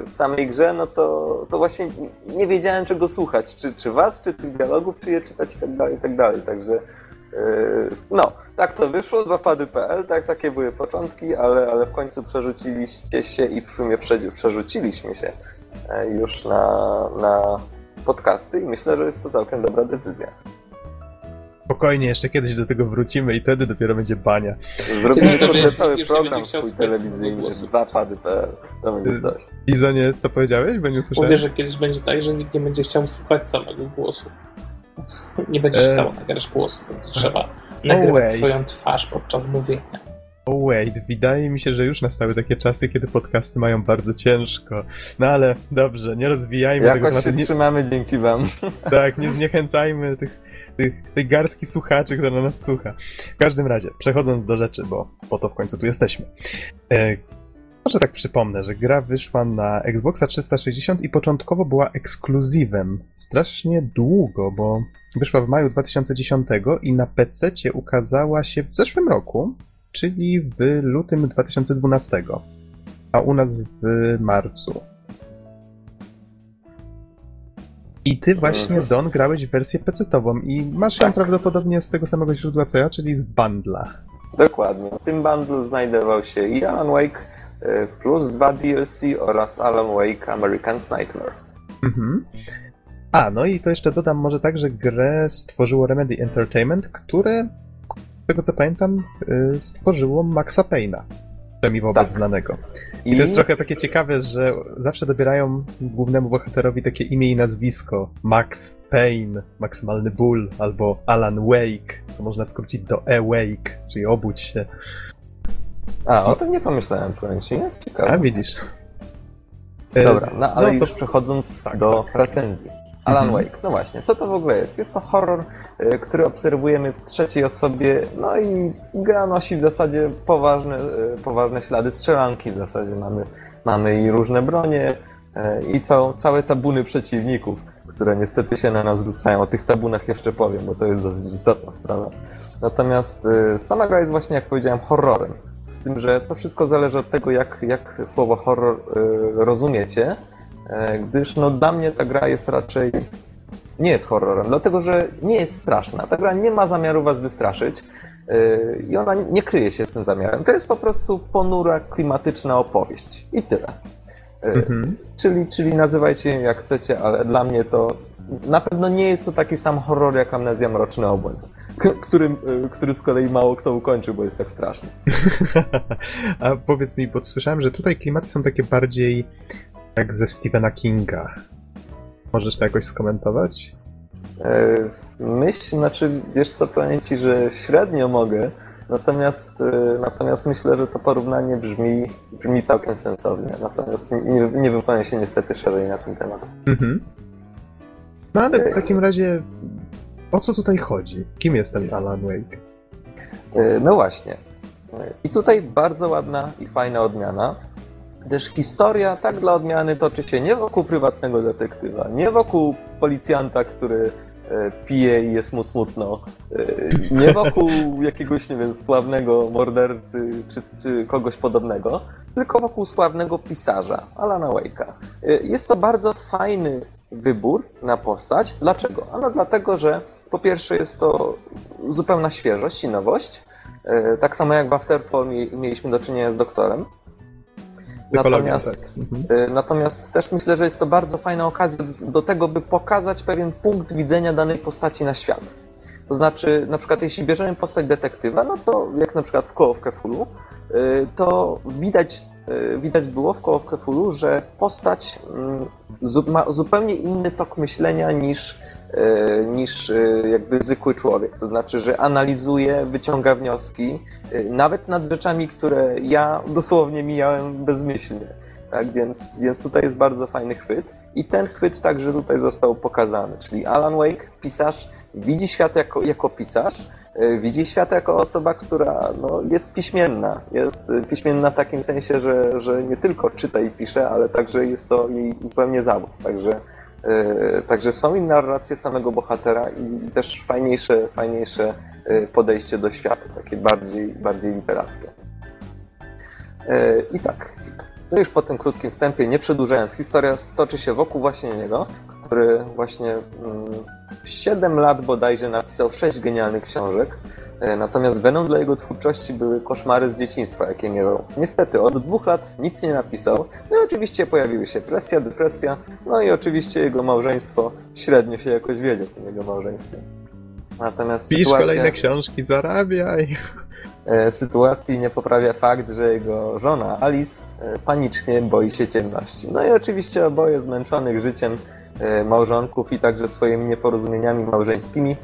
w samej grze, no to, to właśnie nie wiedziałem czego słuchać, czy, czy was, czy tych dialogów, czy je czytać i tak dalej, i tak dalej, także yy, no, tak to wyszło, dwapady.pl, tak, takie były początki, ale, ale w końcu przerzuciliście się i w sumie przerzuciliśmy się e, już na, na podcasty i myślę, że jest to całkiem dobra decyzja. Spokojnie, jeszcze kiedyś do tego wrócimy i wtedy dopiero będzie bania. Zrobimy kurde cały program swój telewizyjny, dwa pady.pl, to będzie coś. Izonie, co powiedziałeś? Bo nie usłyszałem. Mówię, że kiedyś będzie tak, że nikt nie będzie chciał słuchać samego głosu. Nie będzie e... chciał nagrać głosu, będzie trzeba nagrywać oh, swoją twarz podczas mówienia. Oh wait, wydaje mi się, że już nastały takie czasy, kiedy podcasty mają bardzo ciężko. No ale dobrze, nie rozwijajmy Jakoś tego. Jakoś się nie... trzymamy dzięki wam. Tak, nie zniechęcajmy tych tych, tej garstki słuchaczy, która na nas słucha. W każdym razie, przechodząc do rzeczy, bo po to w końcu tu jesteśmy. E, może tak przypomnę, że gra wyszła na Xboxa 360 i początkowo była ekskluzywem. Strasznie długo, bo wyszła w maju 2010 i na PC ukazała się w zeszłym roku, czyli w lutym 2012. a u nas w marcu. I ty właśnie, Mhm. Don, grałeś w wersję PC-tową i masz ją Tak. prawdopodobnie z tego samego źródła co ja, czyli z bundla. Dokładnie. W tym bundlu znajdował się i Alan Wake y, plus dwa DLC oraz Alan Wake American's Nightmare. Mhm. A, no i to jeszcze dodam może tak, że grę stworzyło Remedy Entertainment, które, z tego co pamiętam, y, stworzyło Maxa Payne'a, przynajmniej wobec Tak. znanego. I to jest trochę takie ciekawe, że zawsze dobierają głównemu bohaterowi takie imię i nazwisko. Max Payne, maksymalny ból, albo Alan Wake, co można skrócić do E-Wake, czyli obudź się. A, o tym nie pomyślałem, powiem ci. A Ciekawe. widzisz. E, Dobra, no ale no to- już przechodząc tak, do recenzji. Alan Mhm. Wake, no właśnie, co to w ogóle jest? Jest to horror, y, który obserwujemy w trzeciej osobie, no i gra nosi w zasadzie poważne, y, poważne ślady strzelanki, w zasadzie mamy, mamy i różne bronie y, i całe tabuny przeciwników, które niestety się na nas rzucają. O tych tabunach jeszcze powiem, bo to jest dosyć istotna sprawa. Natomiast sama gra jest właśnie, jak powiedziałem, horrorem. Z tym, że to wszystko zależy od tego, jak, jak słowo horror rozumiecie, e, gdyż no, dla mnie ta gra jest raczej nie jest horrorem, dlatego że nie jest straszna. Ta gra nie ma zamiaru was wystraszyć y, i ona nie kryje się z tym zamiarem. To jest po prostu ponura, klimatyczna opowieść i tyle. Y, Mhm. Czyli, czyli nazywajcie ją jak chcecie, ale dla mnie to na pewno nie jest to taki sam horror jak Amnezja Mroczny Obłęd, który, który z kolei mało kto ukończył, bo jest tak straszny. A powiedz mi, bo słyszałem, że tutaj klimaty są takie bardziej jak ze Stephena Kinga. Możesz to jakoś skomentować? E, Myśl, znaczy, wiesz co, powiem ci, że średnio mogę, natomiast, e, natomiast myślę, że to porównanie brzmi, brzmi całkiem sensownie. Natomiast nie, nie wypowiem się niestety szerzej na ten temat. Mhm. No ale w takim razie, o co tutaj chodzi? Kim jest ten Alan Wake? E, No właśnie. I tutaj bardzo ładna i fajna odmiana, gdyż historia tak dla odmiany toczy się nie wokół prywatnego detektywa, nie wokół policjanta, który e, pije i jest mu smutno, e, nie wokół jakiegoś, nie wiem, sławnego mordercy czy, czy kogoś podobnego, tylko wokół sławnego pisarza, Alana Wake'a. E, Jest to bardzo fajny wybór na postać. Dlaczego? Ano dlatego, że po pierwsze jest to zupełna świeżość i nowość, Tak samo jak w Afterfall mie- mieliśmy do czynienia z doktorem. Natomiast, tak. Natomiast też myślę, że jest to bardzo fajna okazja do tego, by pokazać pewien punkt widzenia danej postaci na świat. To znaczy, na przykład jeśli bierzemy postać detektywa, no to jak na przykład w Call of Cthulhu, e, to widać, e, widać było w Call of Cthulhu, że postać mm, ma zupełnie inny tok myślenia niż, niż e, jakby zwykły człowiek. To znaczy, że analizuje, wyciąga wnioski, e, nawet nad rzeczami, które ja dosłownie mijałem bezmyślnie. Tak, więc, więc tutaj jest bardzo fajny chwyt i ten chwyt także tutaj został pokazany. Czyli Alan Wake, pisarz, widzi świat jako, jako pisarz, e, widzi świat jako osoba, która no, jest piśmienna. Jest e, piśmienna w takim sensie, że, że nie tylko czyta i pisze, ale także jest to jej zupełnie zawód. Także, e, także są i narracje samego bohatera i też fajniejsze, fajniejsze e, podejście do świata, takie bardziej, bardziej literackie. E, I tak, to już po tym krótkim wstępie, nie przedłużając, historia toczy się wokół właśnie niego, który właśnie mm, 7 lat bodajże napisał 6 genialnych książek. E, Natomiast weną dla jego twórczości były koszmary z dzieciństwa, jakie miewał. Niestety, od dwóch lat nic nie napisał. No i oczywiście pojawiły się presja, depresja, no i oczywiście jego małżeństwo średnio się jakoś wiedzie w tym jego małżeństwie. Natomiast Pisz sytuacja... kolejne książki, zarabiaj. E, sytuacji nie poprawia fakt, że jego żona Alice e, panicznie boi się ciemności. No i oczywiście oboje zmęczonych życiem małżonków i także swoimi nieporozumieniami małżeńskimi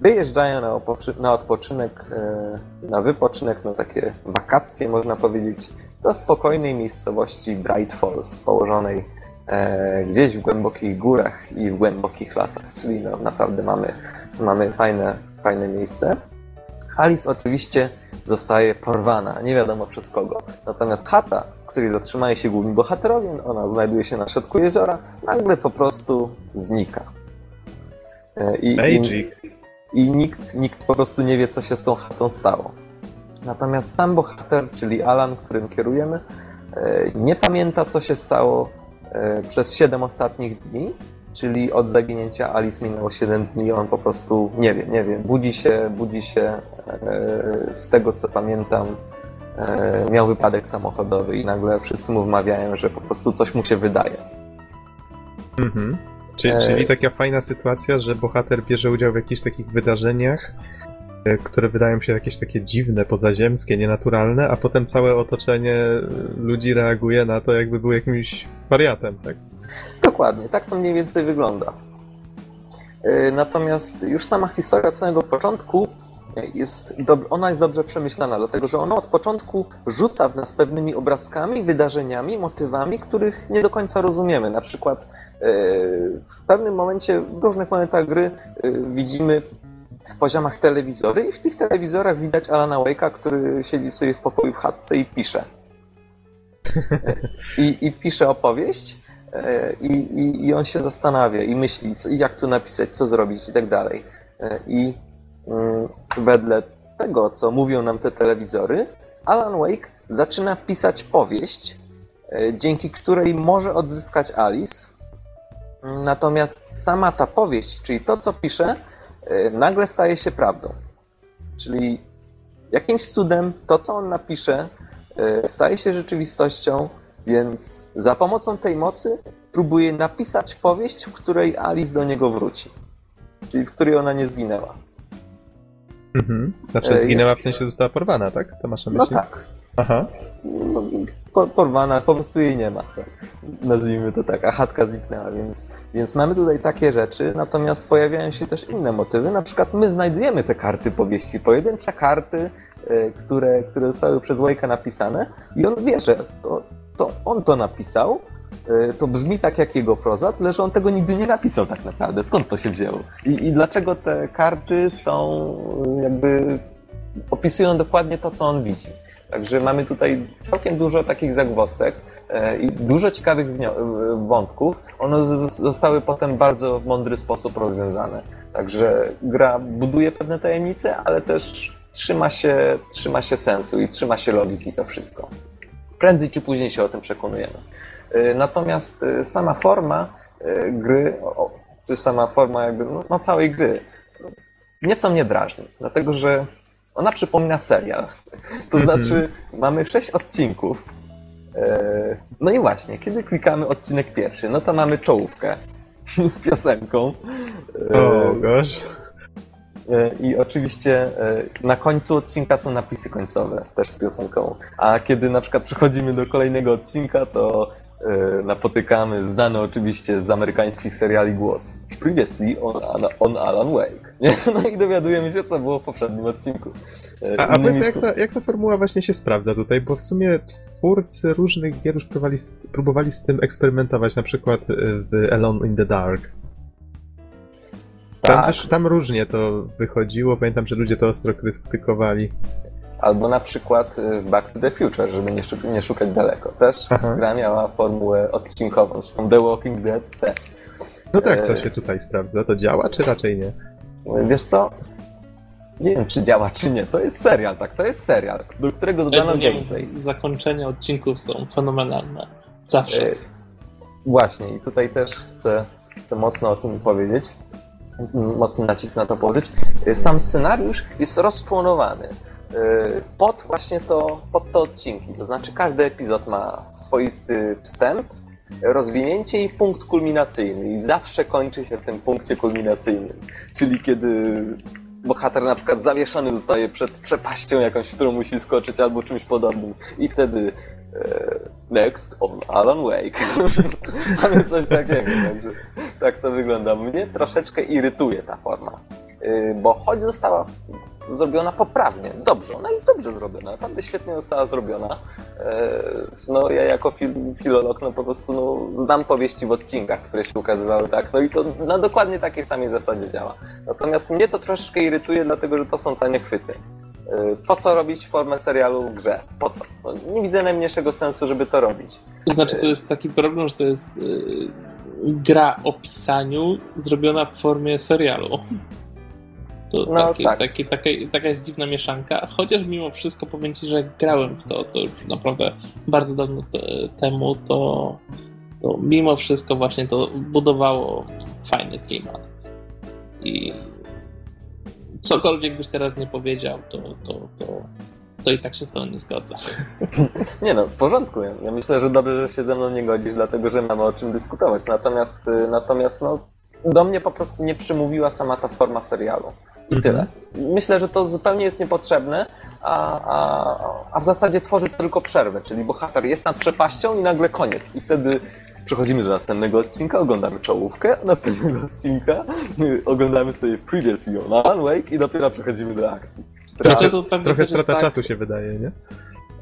wyjeżdżają na, na odpoczynek, e, na wypoczynek, na takie wakacje można powiedzieć, do spokojnej miejscowości Bright Falls, położonej e, gdzieś w głębokich górach i w głębokich lasach, czyli no, naprawdę mamy, mamy fajne, fajne miejsce. Alice oczywiście zostaje porwana, nie wiadomo przez kogo. Natomiast chata, w której zatrzymają się główni bohaterowie, ona znajduje się na środku jeziora, nagle po prostu znika. E, I, i, Magic. i nikt, nikt po prostu nie wie, co się z tą chatą stało. Natomiast sam bohater, czyli Alan, którym kierujemy, e, nie pamięta, co się stało e, przez 7 ostatnich dni, czyli od zaginięcia Alice minęło 7 dni, on po prostu nie wie, nie wie, budzi się, budzi się z tego, co pamiętam, miał wypadek samochodowy i nagle wszyscy mu wmawiają, że po prostu coś mu się wydaje. Mhm. Czyli, E- czyli taka fajna sytuacja, że bohater bierze udział w jakichś takich wydarzeniach, e, które wydają się jakieś takie dziwne, pozaziemskie, nienaturalne, a potem całe otoczenie e, ludzi reaguje na to, jakby był jakimś wariatem, tak? Dokładnie, tak to mniej więcej wygląda. Yy, Natomiast już sama historia od samego początku jest, ona jest dobrze przemyślana, dlatego że ona od początku rzuca w nas pewnymi obrazkami, wydarzeniami, motywami, których nie do końca rozumiemy. Na przykład yy, w pewnym momencie, w różnych momentach gry yy, widzimy w poziomach telewizory i w tych telewizorach widać Alana Wake'a, który siedzi sobie w pokoju w chatce i pisze. I, i pisze opowieść e, i, i, i on się zastanawia i myśli, co, jak tu napisać, co zrobić i tak dalej. E, I wedle tego, co mówią nam te telewizory, Alan Wake zaczyna pisać powieść, e, dzięki której może odzyskać Alice. Natomiast sama ta powieść, czyli to, co pisze, e, nagle staje się prawdą. Czyli jakimś cudem to, co on napisze, e, staje się rzeczywistością, więc za pomocą tej mocy próbuje napisać powieść, w której Alice do niego wróci. Czyli w której ona nie zginęła. Mhm. Znaczy E, zginęła jest- w sensie została porwana, tak? To masz na No myśli? tak. Aha. No, po- porwana, po prostu jej nie ma. Tak. Nazwijmy to tak, a chatka zniknęła, więc, więc mamy tutaj takie rzeczy, natomiast pojawiają się też inne motywy. Na przykład my znajdujemy te karty powieści, pojedyncze karty, e, które, które zostały przez Wake'a napisane i on wie, że to, to on to napisał, to brzmi tak jak jego proza, tyle że on tego nigdy nie napisał tak naprawdę. Skąd to się wzięło? I, i dlaczego te karty są e, jakby opisują dokładnie to, co on widzi. Także mamy tutaj całkiem dużo takich zagwostek e, i dużo ciekawych e, wątków. One zostały potem bardzo w mądry sposób rozwiązane. Także gra buduje pewne tajemnice, ale też trzyma się, trzyma się sensu i trzyma się logiki to wszystko. Prędzej czy później się o tym przekonujemy. E, Natomiast e, sama forma e, gry, czy sama forma jakby no, no całej gry, nieco mnie drażni, dlatego że ona przypomina serial. To Mhm. znaczy, mamy sześć odcinków. No i właśnie, kiedy klikamy odcinek pierwszy, no to mamy czołówkę z piosenką. O, gosh. I oczywiście na końcu odcinka są napisy końcowe, też z piosenką. A kiedy na przykład przechodzimy do kolejnego odcinka, to napotykamy znany oczywiście z amerykańskich seriali głos. Previously on, on Alan Wake. Nie? No i dowiadujemy się, co było w poprzednim odcinku. E, A, a powiedzmy, jak ta, jak ta formuła właśnie się sprawdza tutaj, bo w sumie twórcy różnych gier już próbowali, z- próbowali z tym eksperymentować, na przykład y, w Alone in the Dark. Tam, Tak. tam różnie to wychodziło, pamiętam, że ludzie to ostro krytykowali. Albo na przykład y, w Back to the Future, żeby nie, szuk- nie szukać daleko. Też Aha. gra miała formułę odcinkową, z tą The Walking Dead. Te. No tak, to E. się tutaj sprawdza. To działa, czy raczej nie? Wiesz co? Nie wiem, czy działa, czy nie. To jest serial, tak? To jest serial, do którego dodano nie gameplay. zakończenia odcinków są fenomenalne. Zawsze. E, Właśnie, i tutaj też chcę, chcę mocno o tym powiedzieć, mocny nacisk na to położyć. E, Sam scenariusz jest rozczłonowany pod właśnie to, pod te odcinki. To znaczy każdy epizod ma swoisty wstęp, rozwinięcie i punkt kulminacyjny. I zawsze kończy się w tym punkcie kulminacyjnym. Czyli kiedy bohater na przykład zawieszony zostaje przed przepaścią jakąś, w którą musi skoczyć albo czymś podobnym. I wtedy e, next on Alan Wake. Mamy coś takiego, także tak to wygląda. Mnie troszeczkę irytuje ta forma. E, bo choć została zrobiona poprawnie, dobrze, ona jest dobrze zrobiona, naprawdę świetnie została zrobiona. E, No ja jako fil filolog no po prostu no, znam powieści w odcinkach, które się ukazywały tak, no i to na dokładnie takiej samej zasadzie działa. Natomiast mnie to troszeczkę irytuje, dlatego że to są tanie chwyty. E, Po co robić formę serialu w grze? Po co? No, nie widzę najmniejszego sensu, żeby to robić. To znaczy, to jest taki problem, że to jest yy, gra o pisaniu zrobiona w formie serialu. To No, taki, tak. taki, taka, taka jest dziwna mieszanka, chociaż mimo wszystko powiem ci, że grałem w to, to już naprawdę bardzo dawno te, temu, to, to mimo wszystko właśnie to budowało fajny klimat. I cokolwiek byś teraz nie powiedział, to, to, to, to i tak się z tą nie zgodzę. Nie no, w porządku. Ja ja myślę, że dobrze, że się ze mną nie godzisz, dlatego że mamy o czym dyskutować. Natomiast, y, natomiast no, do mnie po prostu nie przymówiła sama ta forma serialu. I tyle. Myślę, że to zupełnie jest niepotrzebne, a, a, a w zasadzie tworzy tylko przerwę, czyli bohater jest nad przepaścią i nagle koniec. I wtedy przechodzimy do następnego odcinka, oglądamy czołówkę, następnego odcinka, y, oglądamy sobie Previously on Alan Wake i dopiero przechodzimy do akcji. Trochę, Trochę strata tak, czasu się wydaje, nie?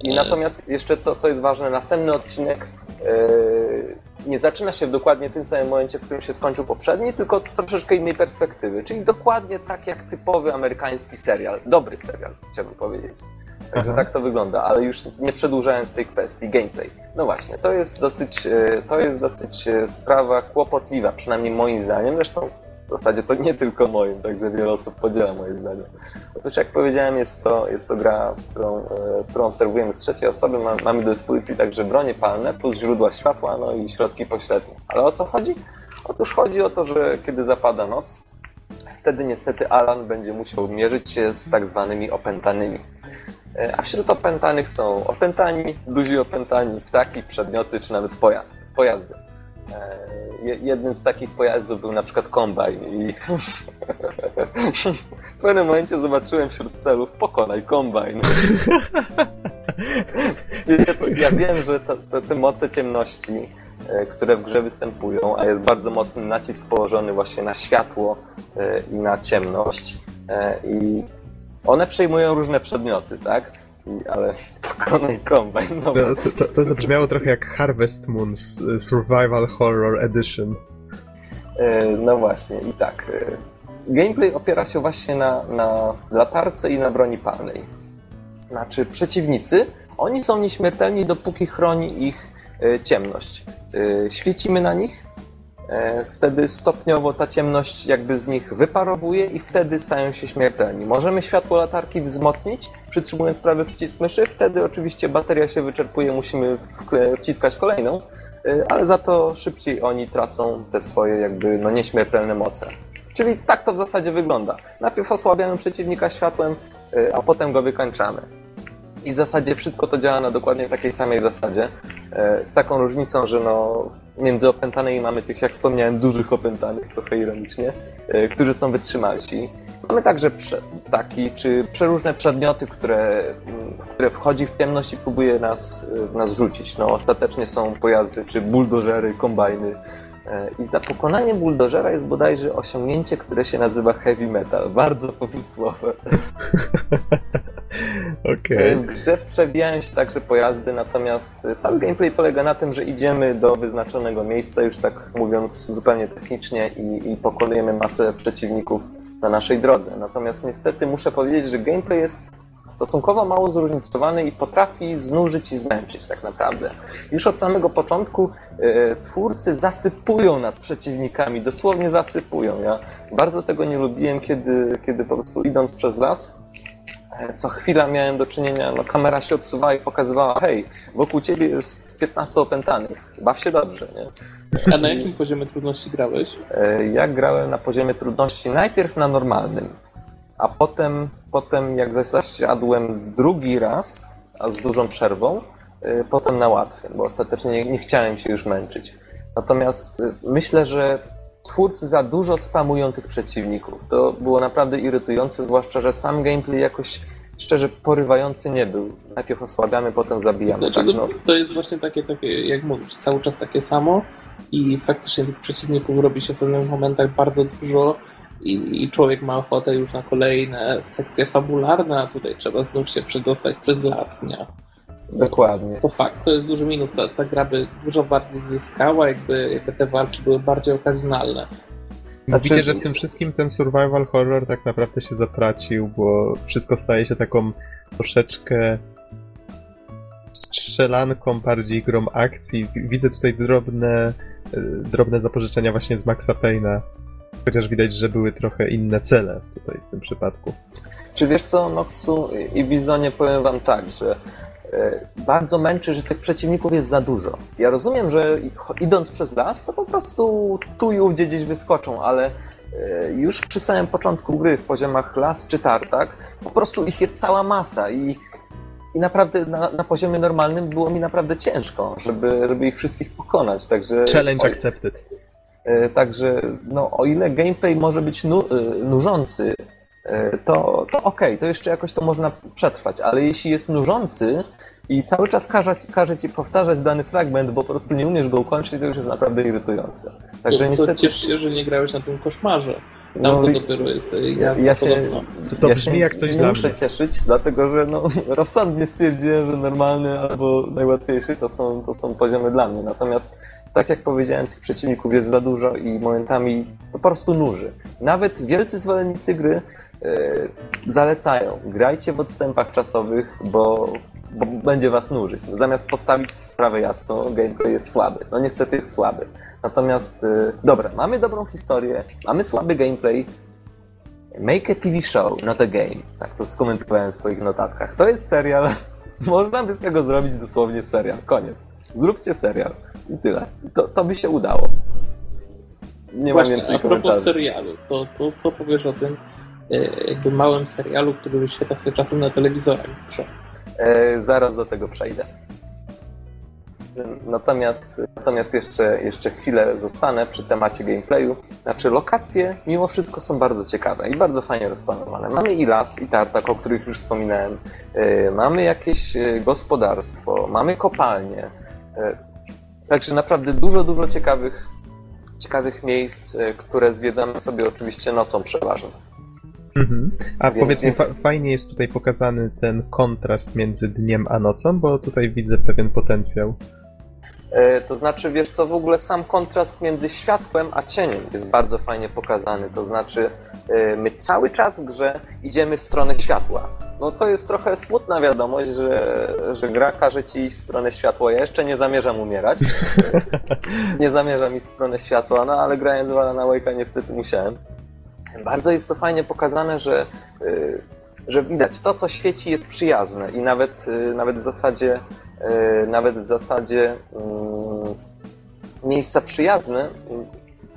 I natomiast jeszcze co, co jest ważne, następny odcinek yy, nie zaczyna się w dokładnie tym samym momencie, w którym się skończył poprzedni, tylko z troszeczkę innej perspektywy. Czyli dokładnie tak jak typowy amerykański serial. Dobry serial, chciałbym powiedzieć. Także Aha. tak to wygląda, ale już nie przedłużając tej kwestii, gameplay. No właśnie, to jest dosyć, e, to jest dosyć e, sprawa kłopotliwa, przynajmniej moim zdaniem. Zresztą w zasadzie to nie tylko moim, także wiele osób podziela moje zdanie. Otóż jak powiedziałem, jest to, jest to gra, którą, e, którą obserwujemy z trzeciej osoby. Ma, mamy do dyspozycji także bronie palne, plus źródła światła, no i środki pośrednie. Ale o co chodzi? Otóż chodzi o to, że kiedy zapada noc, wtedy niestety Alan będzie musiał mierzyć się z tak zwanymi opętanymi. E, A wśród opętanych są opętani, duzi opętani, ptaki, przedmioty czy nawet pojazd, pojazdy. E, je- Jednym z takich pojazdów był na przykład kombajn i w pewnym momencie zobaczyłem wśród celów pokonaj kombajn. Ja wiem, że to, to, te moce ciemności, e, które w grze występują, a jest bardzo mocny nacisk położony właśnie na światło e, i na ciemność i one przejmują różne przedmioty, tak? Ale pokonaj kombajn, no To, to, to zabrzmiało trochę jak Harvest Moon Survival Horror Edition. E, No właśnie, i tak. e, Gameplay opiera się właśnie na, na latarce i na broni palnej. Znaczy, przeciwnicy, oni są nieśmiertelni, dopóki chroni ich e, ciemność. Świecimy na nich, wtedy stopniowo ta ciemność jakby z nich wyparowuje i wtedy stają się śmiertelni. Możemy światło latarki wzmocnić, przytrzymując prawy przycisk myszy, wtedy oczywiście bateria się wyczerpuje, musimy wciskać kolejną, y, ale za to szybciej oni tracą te swoje jakby no nieśmiertelne moce. Czyli tak to w zasadzie wygląda. Najpierw osłabiamy przeciwnika światłem, y, a potem go wykańczamy. I w zasadzie wszystko to działa na dokładnie takiej samej zasadzie, z taką różnicą, że no między opętanymi mamy tych, jak wspomniałem, dużych opętanych, trochę ironicznie, y, którzy są wytrzymalsi. Mamy także ptaki, czy przeróżne przedmioty, które, w które wchodzi w ciemność i próbuje nas, y, nas rzucić. No, ostatecznie są pojazdy, czy buldożery, kombajny. E, I za pokonanie buldożera jest bodajże osiągnięcie, które się nazywa heavy metal. Bardzo pomysłowe. Okej. W grze przewijają się także pojazdy, natomiast cały gameplay polega na tym, że idziemy do wyznaczonego miejsca, już tak mówiąc zupełnie technicznie, i, i pokonujemy masę przeciwników na naszej drodze. Natomiast niestety muszę powiedzieć, że gameplay jest stosunkowo mało zróżnicowany i potrafi znużyć i zmęczyć tak naprawdę. Już od samego początku e, twórcy zasypują nas przeciwnikami, dosłownie zasypują. Ja bardzo tego nie lubiłem, kiedy, kiedy po prostu idąc przez las, e, co chwila miałem do czynienia, no kamera się odsuwała i pokazywała, hej, wokół ciebie jest 15 opętanych, baw się dobrze, nie? A na jakim poziomie trudności grałeś? E, Ja grałem na poziomie trudności najpierw na normalnym, a potem, potem jak zasiadłem drugi raz, a z dużą przerwą, e, potem na łatwym, bo ostatecznie nie, nie chciałem się już męczyć. Natomiast e, myślę, że twórcy za dużo spamują tych przeciwników. To było naprawdę irytujące, zwłaszcza, że sam gameplay jakoś szczerze porywający nie był. Najpierw osłabiamy, potem zabijamy. Znaczy, tak, no, to jest właśnie takie, takie, jak mówisz, cały czas takie samo i faktycznie tych przeciwników robi się w pewnych momentach bardzo dużo i, i człowiek ma ochotę już na kolejne sekcje fabularne, a tutaj trzeba znów się przedostać przez las, nie? Dokładnie. To fakt, to jest duży minus. Ta, ta gra by dużo bardziej zyskała, jakby, jakby te walki były bardziej okazjonalne. Mówicie, Znaczy- że w tym wszystkim ten survival horror tak naprawdę się zatracił, bo wszystko staje się taką troszeczkę strzelanką, bardziej grą akcji. Widzę tutaj drobne, y, drobne zapożyczenia właśnie z Maxa Payne'a. Chociaż widać, że były trochę inne cele tutaj w tym przypadku. Czy wiesz co, Noxu i Bizonie, powiem wam tak, że e, bardzo męczy, że tych przeciwników jest za dużo. Ja rozumiem, że idąc przez las, to po prostu tu i ówdzie gdzieś wyskoczą, ale e, już przy samym początku gry w poziomach las czy tartak, po prostu ich jest cała masa i, i naprawdę na, na poziomie normalnym było mi naprawdę ciężko, żeby, żeby ich wszystkich pokonać, także... Challenge accepted. E, Także, no, o ile gameplay może być nu, e, nużący, e, to, to okej, to jeszcze jakoś to można przetrwać, ale jeśli jest nużący i cały czas każe, każe ci powtarzać dany fragment, bo po prostu nie umiesz go ukończyć, to już jest naprawdę irytujące. Także to, niestety... to ciesz się, że nie grałeś na tym koszmarze. Tam No to dopiero jest Ja, jasne ja się, podobno. To ja brzmi się jak coś nie dla muszę mnie. cieszyć, dlatego że no, rozsądnie stwierdziłem, że normalny albo najłatwiejszy to są, to są poziomy dla mnie. Natomiast tak jak powiedziałem, tych przeciwników jest za dużo i momentami po prostu nuży. Nawet wielcy zwolennicy gry e, zalecają, grajcie w odstępach czasowych, bo, bo będzie was nużyć. No, zamiast postawić sprawę jasno, gameplay jest słaby. No niestety jest słaby. Natomiast, e, dobra, mamy dobrą historię, mamy słaby gameplay, Make a TV show, not a game. Tak to skomentowałem w swoich notatkach. To jest serial. Można by z tego zrobić dosłownie serial. Koniec. Zróbcie serial. I tyle. To, to by się udało. Nie mam Właśnie, więcej a propos komentarzy. serialu, to, to co powiesz o tym e, jakby małym serialu, który się tak czasem na telewizorach grze? E, zaraz do tego przejdę. Natomiast, natomiast jeszcze, jeszcze chwilę zostanę przy temacie gameplayu. Znaczy, lokacje mimo wszystko są bardzo ciekawe i bardzo fajnie rozplanowane. Mamy i las, i tartak, o których już wspominałem. E, Mamy jakieś e, gospodarstwo, mamy kopalnie. E, Także naprawdę dużo, dużo ciekawych, ciekawych miejsc, e, które zwiedzamy sobie oczywiście nocą przeważnie. Mhm. A Więc- powiedz mi, więc- fajnie jest tutaj pokazany ten kontrast między dniem a nocą, bo tutaj widzę pewien potencjał. E, To znaczy, wiesz co, w ogóle sam kontrast między światłem a cieniem jest bardzo fajnie pokazany. To znaczy, my cały czas w grze idziemy w stronę światła. No to jest trochę smutna wiadomość, że, że gra każe ci iść w stronę światła. Ja jeszcze nie zamierzam umierać. nie zamierzam iść w stronę światła, no ale grając w Alana Wake'a niestety musiałem. Bardzo jest to fajnie pokazane, że, y, że widać to, co świeci jest przyjazne i nawet, y, nawet w zasadzie y, nawet w zasadzie mm, miejsca przyjazne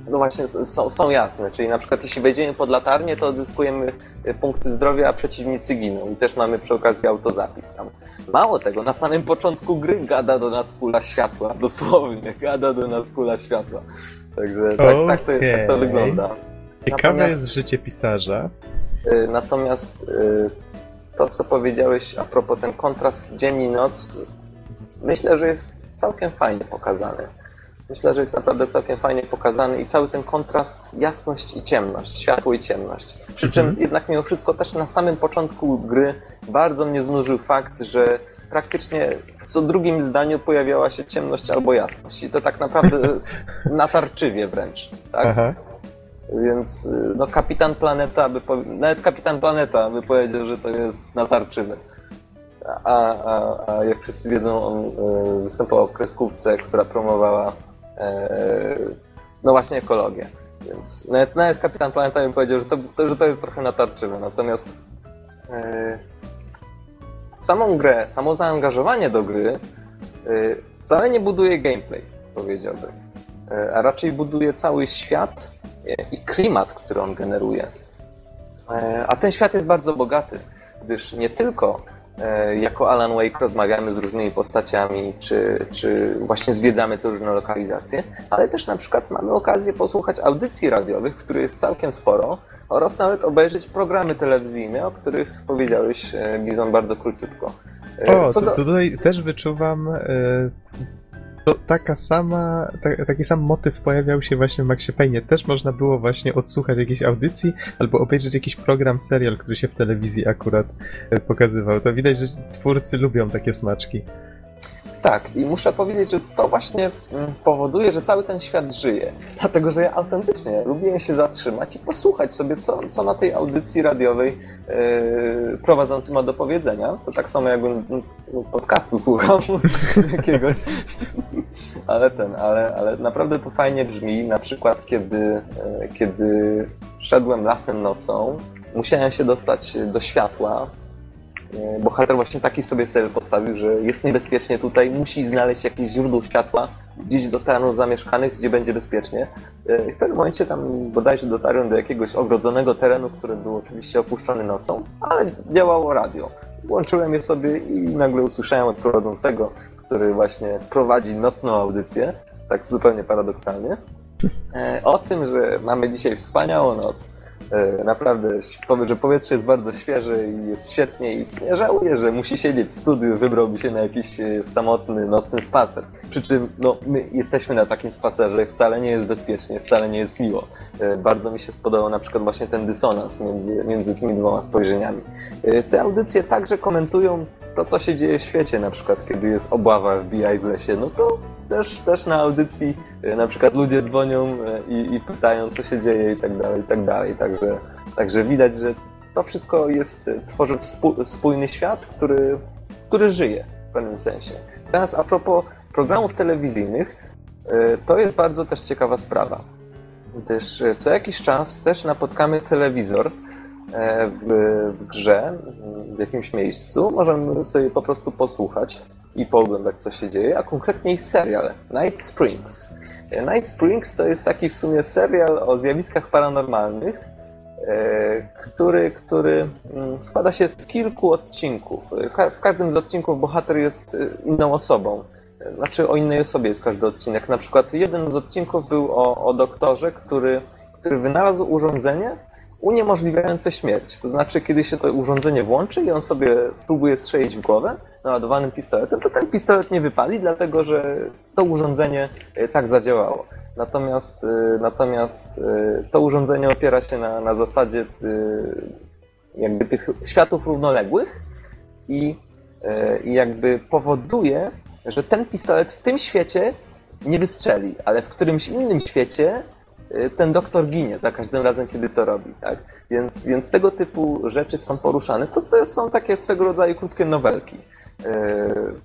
no właśnie są, są jasne, czyli na przykład jeśli wejdziemy pod latarnię, to odzyskujemy y, punkty zdrowia, a przeciwnicy giną i też mamy przy okazji autozapis tam. Mało tego, na samym początku gry gada do nas kula światła, dosłownie, gada do nas kula światła. Także tak, tak, to, tak to wygląda. Ciekawe Natomiast- jest życie pisarza. Y, Natomiast y, to, co powiedziałeś a propos ten kontrast dzień i noc, myślę, że jest całkiem fajnie pokazany. Myślę, że jest naprawdę całkiem fajnie pokazany i cały ten kontrast, jasność i ciemność, światło i ciemność. Przy czym Mhm. jednak mimo wszystko też na samym początku gry bardzo mnie znużył fakt, że praktycznie w co drugim zdaniu pojawiała się ciemność albo jasność. I to tak naprawdę natarczywie wręcz. Tak? Aha. Więc y, no, kapitan Planeta, by powie... nawet kapitan Planeta by powiedział, że to jest natarczywe. A, a, a jak wszyscy wiedzą, on y, występował w kreskówce, która promowała no właśnie ekologię. Więc nawet, nawet kapitan Planeta bym powiedział, że to, to, że to jest trochę natarczywe. Natomiast e, samą grę, samo zaangażowanie do gry y, wcale nie buduje gameplay, powiedziałbym. E, a raczej buduje cały świat e, i klimat, który on generuje. E, A ten świat jest bardzo bogaty, gdyż nie tylko e, jako Alan Wake rozmawiamy z różnymi postaciami, czy, czy właśnie zwiedzamy te różne lokalizacje, ale też na przykład mamy okazję posłuchać audycji radiowych, których jest całkiem sporo, oraz nawet obejrzeć programy telewizyjne, o których powiedziałeś, e, Bizon, bardzo króciutko. E, O, do- tutaj też wyczuwam. To taka sama, ta, taki sam motyw pojawiał się właśnie w Maxie Payne. Też można było właśnie odsłuchać jakiejś audycji albo obejrzeć jakiś program, serial, który się w telewizji akurat e, pokazywał. To widać, że twórcy lubią takie smaczki. Tak, i muszę powiedzieć, że to właśnie mm, powoduje, że cały ten świat żyje. Dlatego, że ja autentycznie lubię się zatrzymać i posłuchać sobie, co, co na tej audycji radiowej yy, prowadzący ma do powiedzenia. To tak samo jakbym no, podcastu słuchał jakiegoś. ale ten, ale, ale naprawdę to fajnie brzmi. Na przykład, kiedy, yy, kiedy szedłem lasem nocą, musiałem się dostać do światła, E, bohater właśnie taki sobie cel postawił, że jest niebezpiecznie tutaj, musi znaleźć jakieś źródło światła gdzieś do terenów zamieszkanych, gdzie będzie bezpiecznie. E, I w pewnym momencie tam bodajże dotarłem do jakiegoś ogrodzonego terenu, który był oczywiście opuszczony nocą, ale działało radio. Włączyłem je sobie i nagle usłyszałem od prowadzącego, który właśnie prowadzi nocną audycję, tak zupełnie paradoksalnie, e, o tym, że mamy dzisiaj wspaniałą noc, E, naprawdę, powiem, że powietrze jest bardzo świeże i jest świetnie i nie żałuję, że musi siedzieć w studiu, wybrałby się na jakiś e, samotny, nocny spacer. Przy czym no, my jesteśmy na takim spacerze, wcale nie jest bezpiecznie, wcale nie jest miło. E, bardzo mi się spodobał na przykład właśnie ten dysonans między, między tymi dwoma spojrzeniami. Te audycje także komentują to, co się dzieje w świecie, na przykład kiedy jest obława FBI w lesie, no to też, też na audycji e, na przykład ludzie dzwonią e, i, i pytają, co się dzieje i tak dalej, i tak dalej. Także, także widać, że to wszystko jest, e, tworzy spójny świat, który, który żyje w pewnym sensie. Teraz a propos programów telewizyjnych, to jest bardzo też ciekawa sprawa. Gdyż co jakiś czas też napotkamy telewizor w, w grze, w jakimś miejscu. Możemy sobie po prostu posłuchać i pooglądać, co się dzieje, a konkretniej serial Night Springs. Night Springs to jest taki w sumie serial o zjawiskach paranormalnych, e, który, który mm, składa się z kilku odcinków. W każdym z odcinków bohater jest e, inną osobą. Znaczy o innej osobie jest każdy odcinek. Na przykład jeden z odcinków był o, o doktorze, który, który wynalazł urządzenie, uniemożliwiające śmierć. To znaczy, kiedy się to urządzenie włączy i on sobie spróbuje strzelić w głowę naładowanym pistoletem, to ten pistolet nie wypali, dlatego że to urządzenie e, tak zadziałało. Natomiast, e, natomiast e, to urządzenie opiera się na, na zasadzie jakby tych światów równoległych i, i jakby powoduje, że ten pistolet w tym świecie nie wystrzeli, ale w którymś innym świecie ten doktor ginie za każdym razem, kiedy to robi, tak? Więc, więc tego typu rzeczy są poruszane. To, to są takie swego rodzaju krótkie nowelki yy,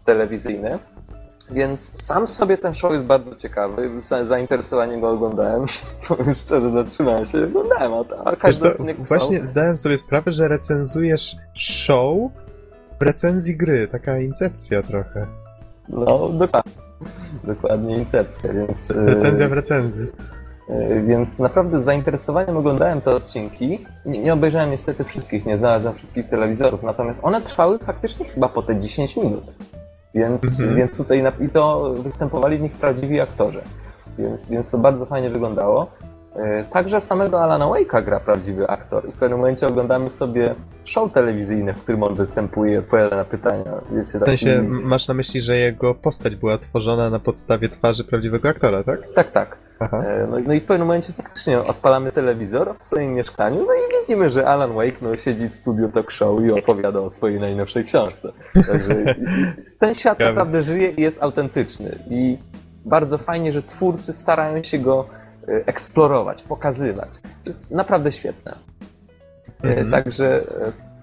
telewizyjne. Więc sam sobie ten show jest bardzo ciekawy. Z zainteresowaniem go oglądałem. Powiem szczerze, zatrzymałem się i oglądałem, a, a każdy co, odcinek Właśnie zdałem sobie sprawę, że recenzujesz show w recenzji gry. Taka incepcja trochę. No, dokładnie. Dokładnie incepcja, więc... Recenzja w recenzji. E, więc naprawdę z zainteresowaniem oglądałem te odcinki. Nie, nie, obejrzałem niestety wszystkich, nie znalazłem wszystkich telewizorów, natomiast one trwały faktycznie chyba po te 10 minut. Więc, mhm. więc tutaj na, i to występowali w nich prawdziwi aktorzy. Więc, więc to bardzo fajnie wyglądało. E, także samego Alana Wake'a gra prawdziwy aktor i w pewnym momencie oglądamy sobie show telewizyjne, w którym on występuje i odpowiada na pytania. Wiecie, w sensie masz na myśli, że jego postać była tworzona na podstawie twarzy prawdziwego aktora, tak? Tak, tak. E, no, no, i w pewnym momencie faktycznie odpalamy telewizor w swoim mieszkaniu, no i widzimy, że Alan Wake no, siedzi w studiu talk show i opowiada o swojej najnowszej książce. Także ten świat naprawdę żyje i jest autentyczny. I bardzo fajnie, że twórcy starają się go e, eksplorować, pokazywać. To jest naprawdę świetne. E, mhm. Także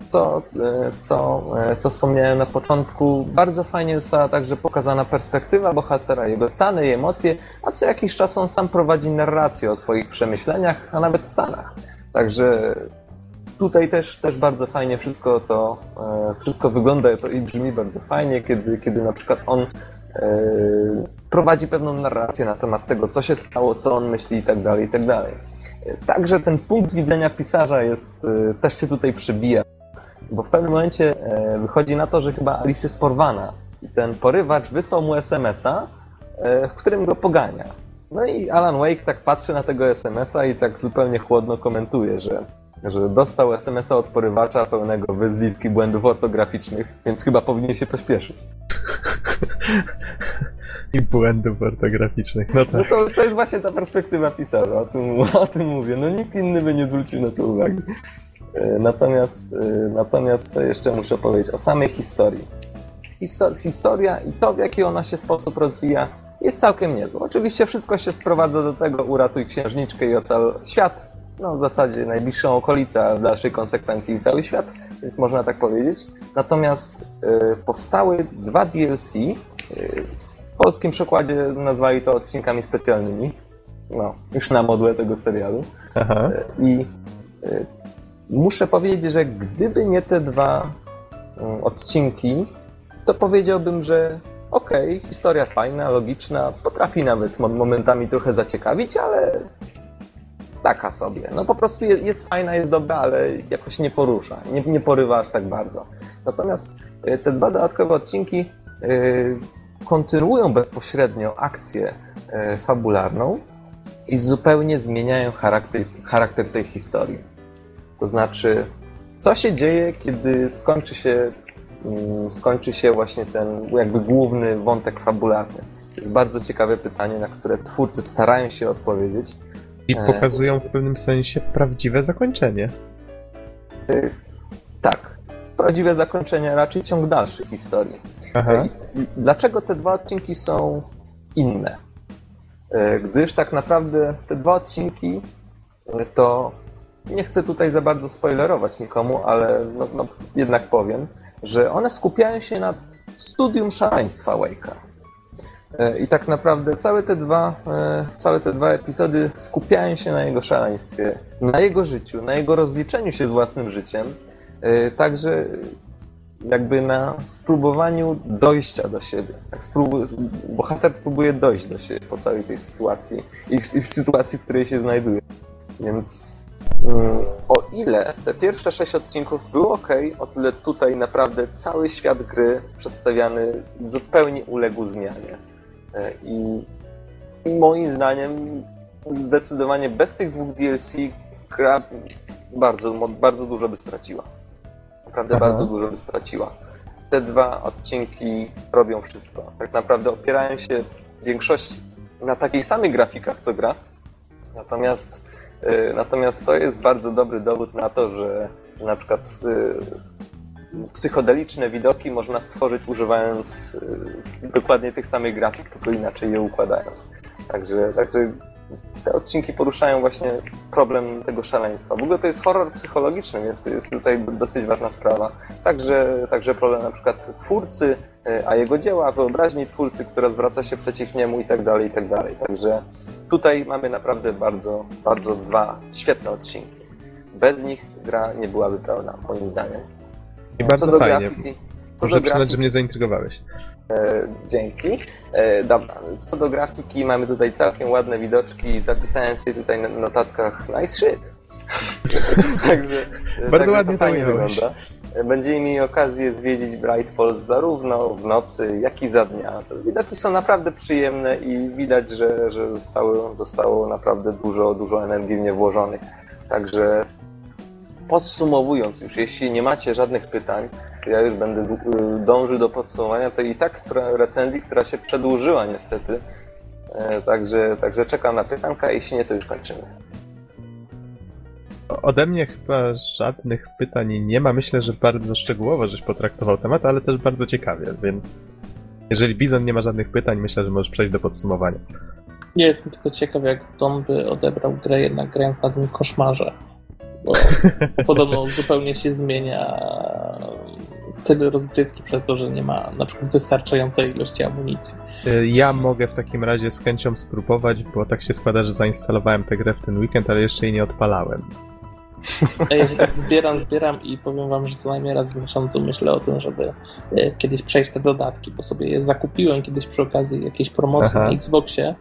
co, e, co, e, co wspomniałem na początku, bardzo fajnie została także pokazana perspektywa bohatera, jego stany i emocje, a co jakiś czas on sam prowadzi narrację o swoich przemyśleniach, a nawet stanach. Także tutaj też, też bardzo fajnie wszystko to, e, wszystko wygląda to i brzmi bardzo fajnie, kiedy, kiedy na przykład on prowadzi pewną narrację na temat tego, co się stało, co on myśli i tak dalej, i tak. Także ten punkt widzenia pisarza jest, też się tutaj przybija bo w pewnym momencie e, wychodzi na to, że chyba Alice jest porwana. I ten porywacz wysłał mu SMS-a, e, w którym go pogania. No i Alan Wake tak patrzy na tego SMS-a i tak zupełnie chłodno komentuje, że, że dostał SMS-a od porywacza pełnego wyzwisk i błędów ortograficznych, więc chyba powinien się pośpieszyć. I błędów ortograficznych, no tak. No to, to jest właśnie ta perspektywa pisarza, o tym, o tym mówię. No nikt inny by nie zwrócił na to uwagi. E, natomiast, e, natomiast co jeszcze muszę powiedzieć o samej historii. histo- historia i to, w jaki ona się sposób rozwija, jest całkiem niezła. Oczywiście wszystko się sprowadza do tego, uratuj księżniczkę i ocal świat. No w zasadzie najbliższą okolicę, a w dalszej konsekwencji cały świat, więc można tak powiedzieć. Natomiast y, powstały dwa DLC, y, w polskim przekładzie nazwali to odcinkami specjalnymi. No, już na modłę tego serialu. Aha. I y, muszę powiedzieć, że gdyby nie te dwa y, odcinki, to powiedziałbym, że okej, historia fajna, logiczna, potrafi nawet mo- momentami trochę zaciekawić, ale taka sobie. No po prostu jest, jest fajna, jest dobra, ale jakoś nie porusza, nie, nie porywa aż tak bardzo. Natomiast y, te dwa dodatkowe odcinki y, kontynuują bezpośrednio akcję y, fabularną, i zupełnie zmieniają charakter, charakter tej historii. To znaczy, co się dzieje, kiedy skończy się, mm, skończy się właśnie ten jakby główny wątek fabularny? To jest bardzo ciekawe pytanie, na które twórcy starają się odpowiedzieć. I E. pokazują w pewnym sensie prawdziwe zakończenie. Tak, prawdziwe zakończenie, raczej ciąg dalszy historii. Aha. I Dlaczego te dwa odcinki są inne? E, Gdyż tak naprawdę te dwa odcinki e, to nie chcę tutaj za bardzo spoilerować nikomu, ale no, no, jednak powiem, że one skupiają się na studium szaleństwa Wake'a. E, I tak naprawdę całe te, dwa, e, całe te dwa epizody skupiają się na jego szaleństwie, na jego życiu, na jego rozliczeniu się z własnym życiem. E, Także jakby na spróbowaniu dojścia do siebie. Tak spróbu- bohater próbuje dojść do siebie po całej tej sytuacji i w, i w sytuacji, w której się znajduje. Więc o ile te pierwsze sześć odcinków były ok, o tyle tutaj naprawdę cały świat gry przedstawiany zupełnie uległ zmianie. E, I moim zdaniem zdecydowanie bez tych dwóch DLC gra bardzo, bardzo dużo by straciła. Naprawdę Aha. bardzo dużo by straciła. Te dwa odcinki robią wszystko. Tak naprawdę opierają się w większości na takiej samej grafikach, co gra. Natomiast, natomiast to jest bardzo dobry dowód na to, że, na przykład y, psychodeliczne widoki można stworzyć używając y, dokładnie tych samych grafik, tylko inaczej je układając. Także, także te odcinki poruszają właśnie problem tego szaleństwa. W ogóle to jest horror psychologiczny, więc to jest tutaj dosyć ważna sprawa. Także, także problem na przykład twórcy, y, a jego dzieła, wyobraźni twórcy, która zwraca się przeciw niemu i tak dalej, i tak dalej. Także tutaj mamy naprawdę bardzo, bardzo dwa świetne odcinki. Bez nich gra nie byłaby pełna, moim zdaniem. I bardzo co do fajnie. grafiki, co Muszę do przyznać, że grafiki, mnie zaintrygowałeś. E, dzięki. E, dobra, co do grafiki, mamy tutaj całkiem ładne widoczki. Zapisałem sobie tutaj na notatkach nice shit. także e, Bardzo także ładnie to fajnie wygląda. Będziemy mieli okazję zwiedzić Bright Falls zarówno w nocy, jak i za dnia. Widoki są naprawdę przyjemne i widać, że, że zostało, zostało naprawdę dużo, dużo energii w nie włożonych. Także podsumowując już, jeśli nie macie żadnych pytań, to ja już będę y, dążył do podsumowania tej i tak która, recenzji, która się przedłużyła niestety. E, Także, także czekam na pytanka, jeśli nie, to już kończymy. Ode mnie chyba żadnych pytań nie ma. Myślę, że bardzo szczegółowo żeś potraktował temat, ale też bardzo ciekawie, więc jeżeli Bizon nie ma żadnych pytań, myślę, że możesz przejść do podsumowania. Ja jestem tylko ciekaw, jak Tom by odebrał grę jednak grając na tym koszmarze. Bo podobno zupełnie się zmienia styl rozgrywki przez to, że nie ma na przykład wystarczającej ilości amunicji. Y, Ja mogę w takim razie z chęcią spróbować, bo tak się składa, że zainstalowałem tę grę w ten weekend, ale jeszcze jej nie odpalałem. A ja się tak zbieram, zbieram i powiem wam, że co najmniej raz w miesiącu myślę o tym, żeby e, kiedyś przejść te dodatki, bo sobie je zakupiłem kiedyś przy okazji jakiejś promocji Aha. na Xboxie,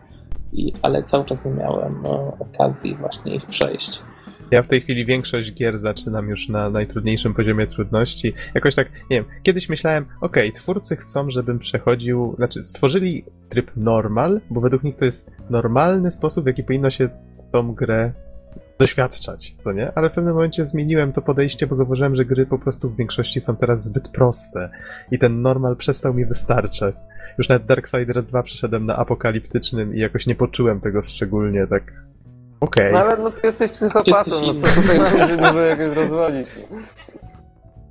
i, ale cały czas nie miałem e, okazji właśnie ich przejść. Ja w tej chwili większość gier zaczynam już na najtrudniejszym poziomie trudności. Jakoś tak, nie wiem, kiedyś myślałem, okej, twórcy chcą, żebym przechodził, znaczy stworzyli tryb normal, bo według nich to jest normalny sposób, w jaki powinno się tą grę doświadczać, co nie? Ale w pewnym momencie zmieniłem to podejście, bo zauważyłem, że gry po prostu w większości są teraz zbyt proste i ten normal przestał mi wystarczać. Już nawet Darksiders 2 przeszedłem na apokaliptycznym i jakoś nie poczułem tego szczególnie tak okej. No ale no ty jesteś psychopatą, no co tutaj mamy się dużo jakoś rozwodzić.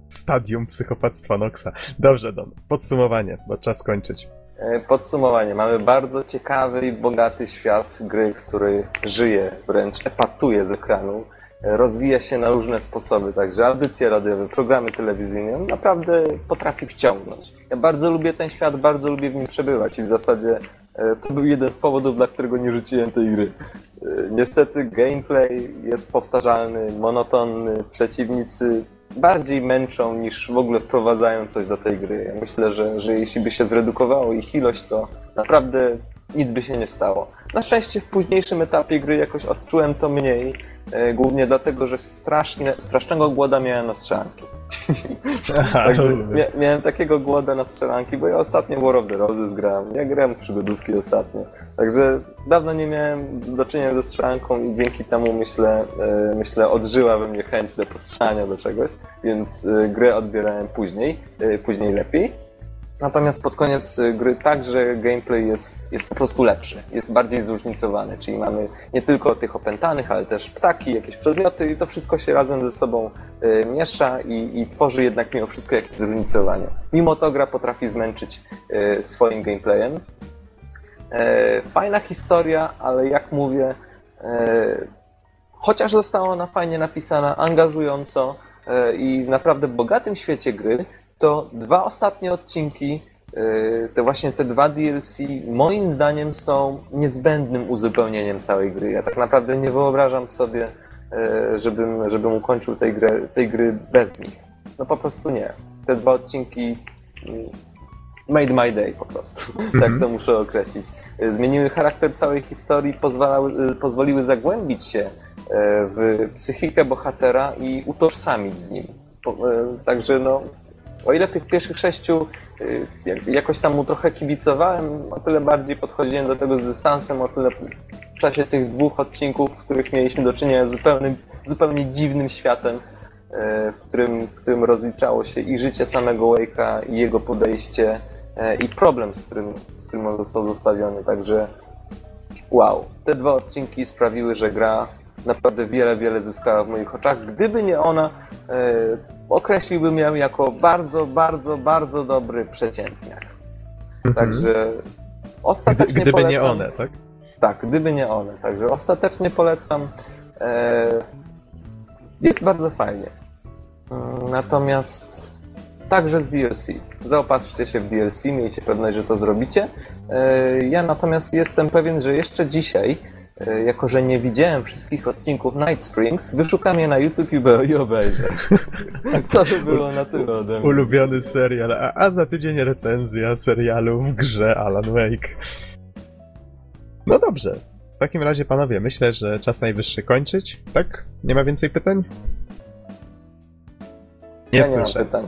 stadium psychopatstwa Noxa. Dobrze, Don, podsumowanie, bo czas kończyć. E, Podsumowanie. Mamy bardzo ciekawy i bogaty świat gry, który żyje, wręcz epatuje z ekranu. Rozwija się na różne sposoby, także audycje radiowe, programy telewizyjne. On naprawdę potrafi wciągnąć. Ja bardzo lubię ten świat, bardzo lubię w nim przebywać i w zasadzie e, to był jeden z powodów, dla którego nie rzuciłem tej gry. E, Niestety gameplay jest powtarzalny, monotonny, przeciwnicy bardziej męczą niż w ogóle wprowadzają coś do tej gry. Ja myślę, że, że jeśli by się zredukowało ich ilość, to naprawdę nic by się nie stało. Na szczęście w późniejszym etapie gry jakoś odczułem to mniej, e, głównie dlatego, że strasznie, strasznego głoda miałem na strzelanki. Aha, mia- miałem takiego głoda na strzelanki, bo ja ostatnio War of the Roses grałem, ja grałem przygodówki ostatnio. Także dawno nie miałem do czynienia ze strzelanką i dzięki temu myślę, e, myślę odżyła we mnie chęć do postrzelania do czegoś, więc e, grę odbierałem później, później lepiej. Natomiast pod koniec y, gry także gameplay jest, jest po prostu lepszy, jest bardziej zróżnicowany, czyli mamy nie tylko tych opętanych, ale też ptaki, jakieś przedmioty i to wszystko się razem ze sobą y, miesza i, i tworzy jednak mimo wszystko jakieś zróżnicowanie. Mimo to gra potrafi zmęczyć y, swoim gameplayem. E, Fajna historia, ale jak mówię, e, chociaż została ona fajnie napisana, angażująco e, i w naprawdę bogatym świecie gry, to dwa ostatnie odcinki, e, te właśnie te dwa DLC, moim zdaniem są niezbędnym uzupełnieniem całej gry. Ja tak naprawdę nie wyobrażam sobie, e, żebym, żebym ukończył tej gry, tej gry bez nich. No po prostu nie. Te dwa odcinki mm, made my day po prostu. tak to muszę określić. Zmieniły charakter całej historii, pozwalały, pozwoliły zagłębić się w psychikę bohatera i utożsamić z nim. Także no, o ile w tych pierwszych sześciu y, jak- jakoś tam mu trochę kibicowałem, o tyle bardziej podchodziłem do tego z dystansem, o tyle w czasie tych dwóch odcinków, w których mieliśmy do czynienia z zupełnie, zupełnie dziwnym światem, e, w którym, w którym rozliczało się i życie samego Wake'a, i jego podejście, e, i problem, z którym, z którym on został zostawiony. Także wow, te dwa odcinki sprawiły, że gra naprawdę wiele, wiele zyskała w moich oczach. Gdyby nie ona, określiłbym ją jako bardzo, bardzo, bardzo dobry przeciętniak. Także Gdy, ostatecznie gdyby nie polecam. one, tak? Tak, gdyby nie one. Także ostatecznie polecam. E, jest bardzo fajnie. Mm, Natomiast także z DLC. Zaopatrzcie się w DLC, miejcie pewność, że to zrobicie. E, ja natomiast jestem pewien, że jeszcze dzisiaj, jako że nie widziałem wszystkich odcinków Night Springs, wyszukam je na YouTube i be- i obejrzę. To by było na tyle ode mnie. Ulubiony serial, a, a za tydzień recenzja serialu w grze Alan Wake. No dobrze. W takim razie, panowie, myślę, że czas najwyższy kończyć, tak? Nie ma więcej pytań? Nie ja nie mam słyszę. pytań.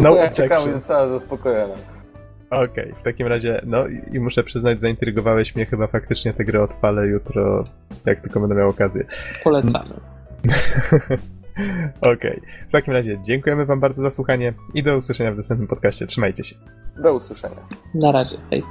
No ciekawość objections. została zaspokojona. Okej, w takim razie, no i i muszę przyznać, zaintrygowałeś mnie, chyba faktycznie tę grę odpalę jutro, jak tylko będę miał okazję. Polecamy. Okej, w takim razie dziękujemy wam bardzo za słuchanie i do usłyszenia w następnym podcaście. Trzymajcie się. Do usłyszenia. Na razie. Hej.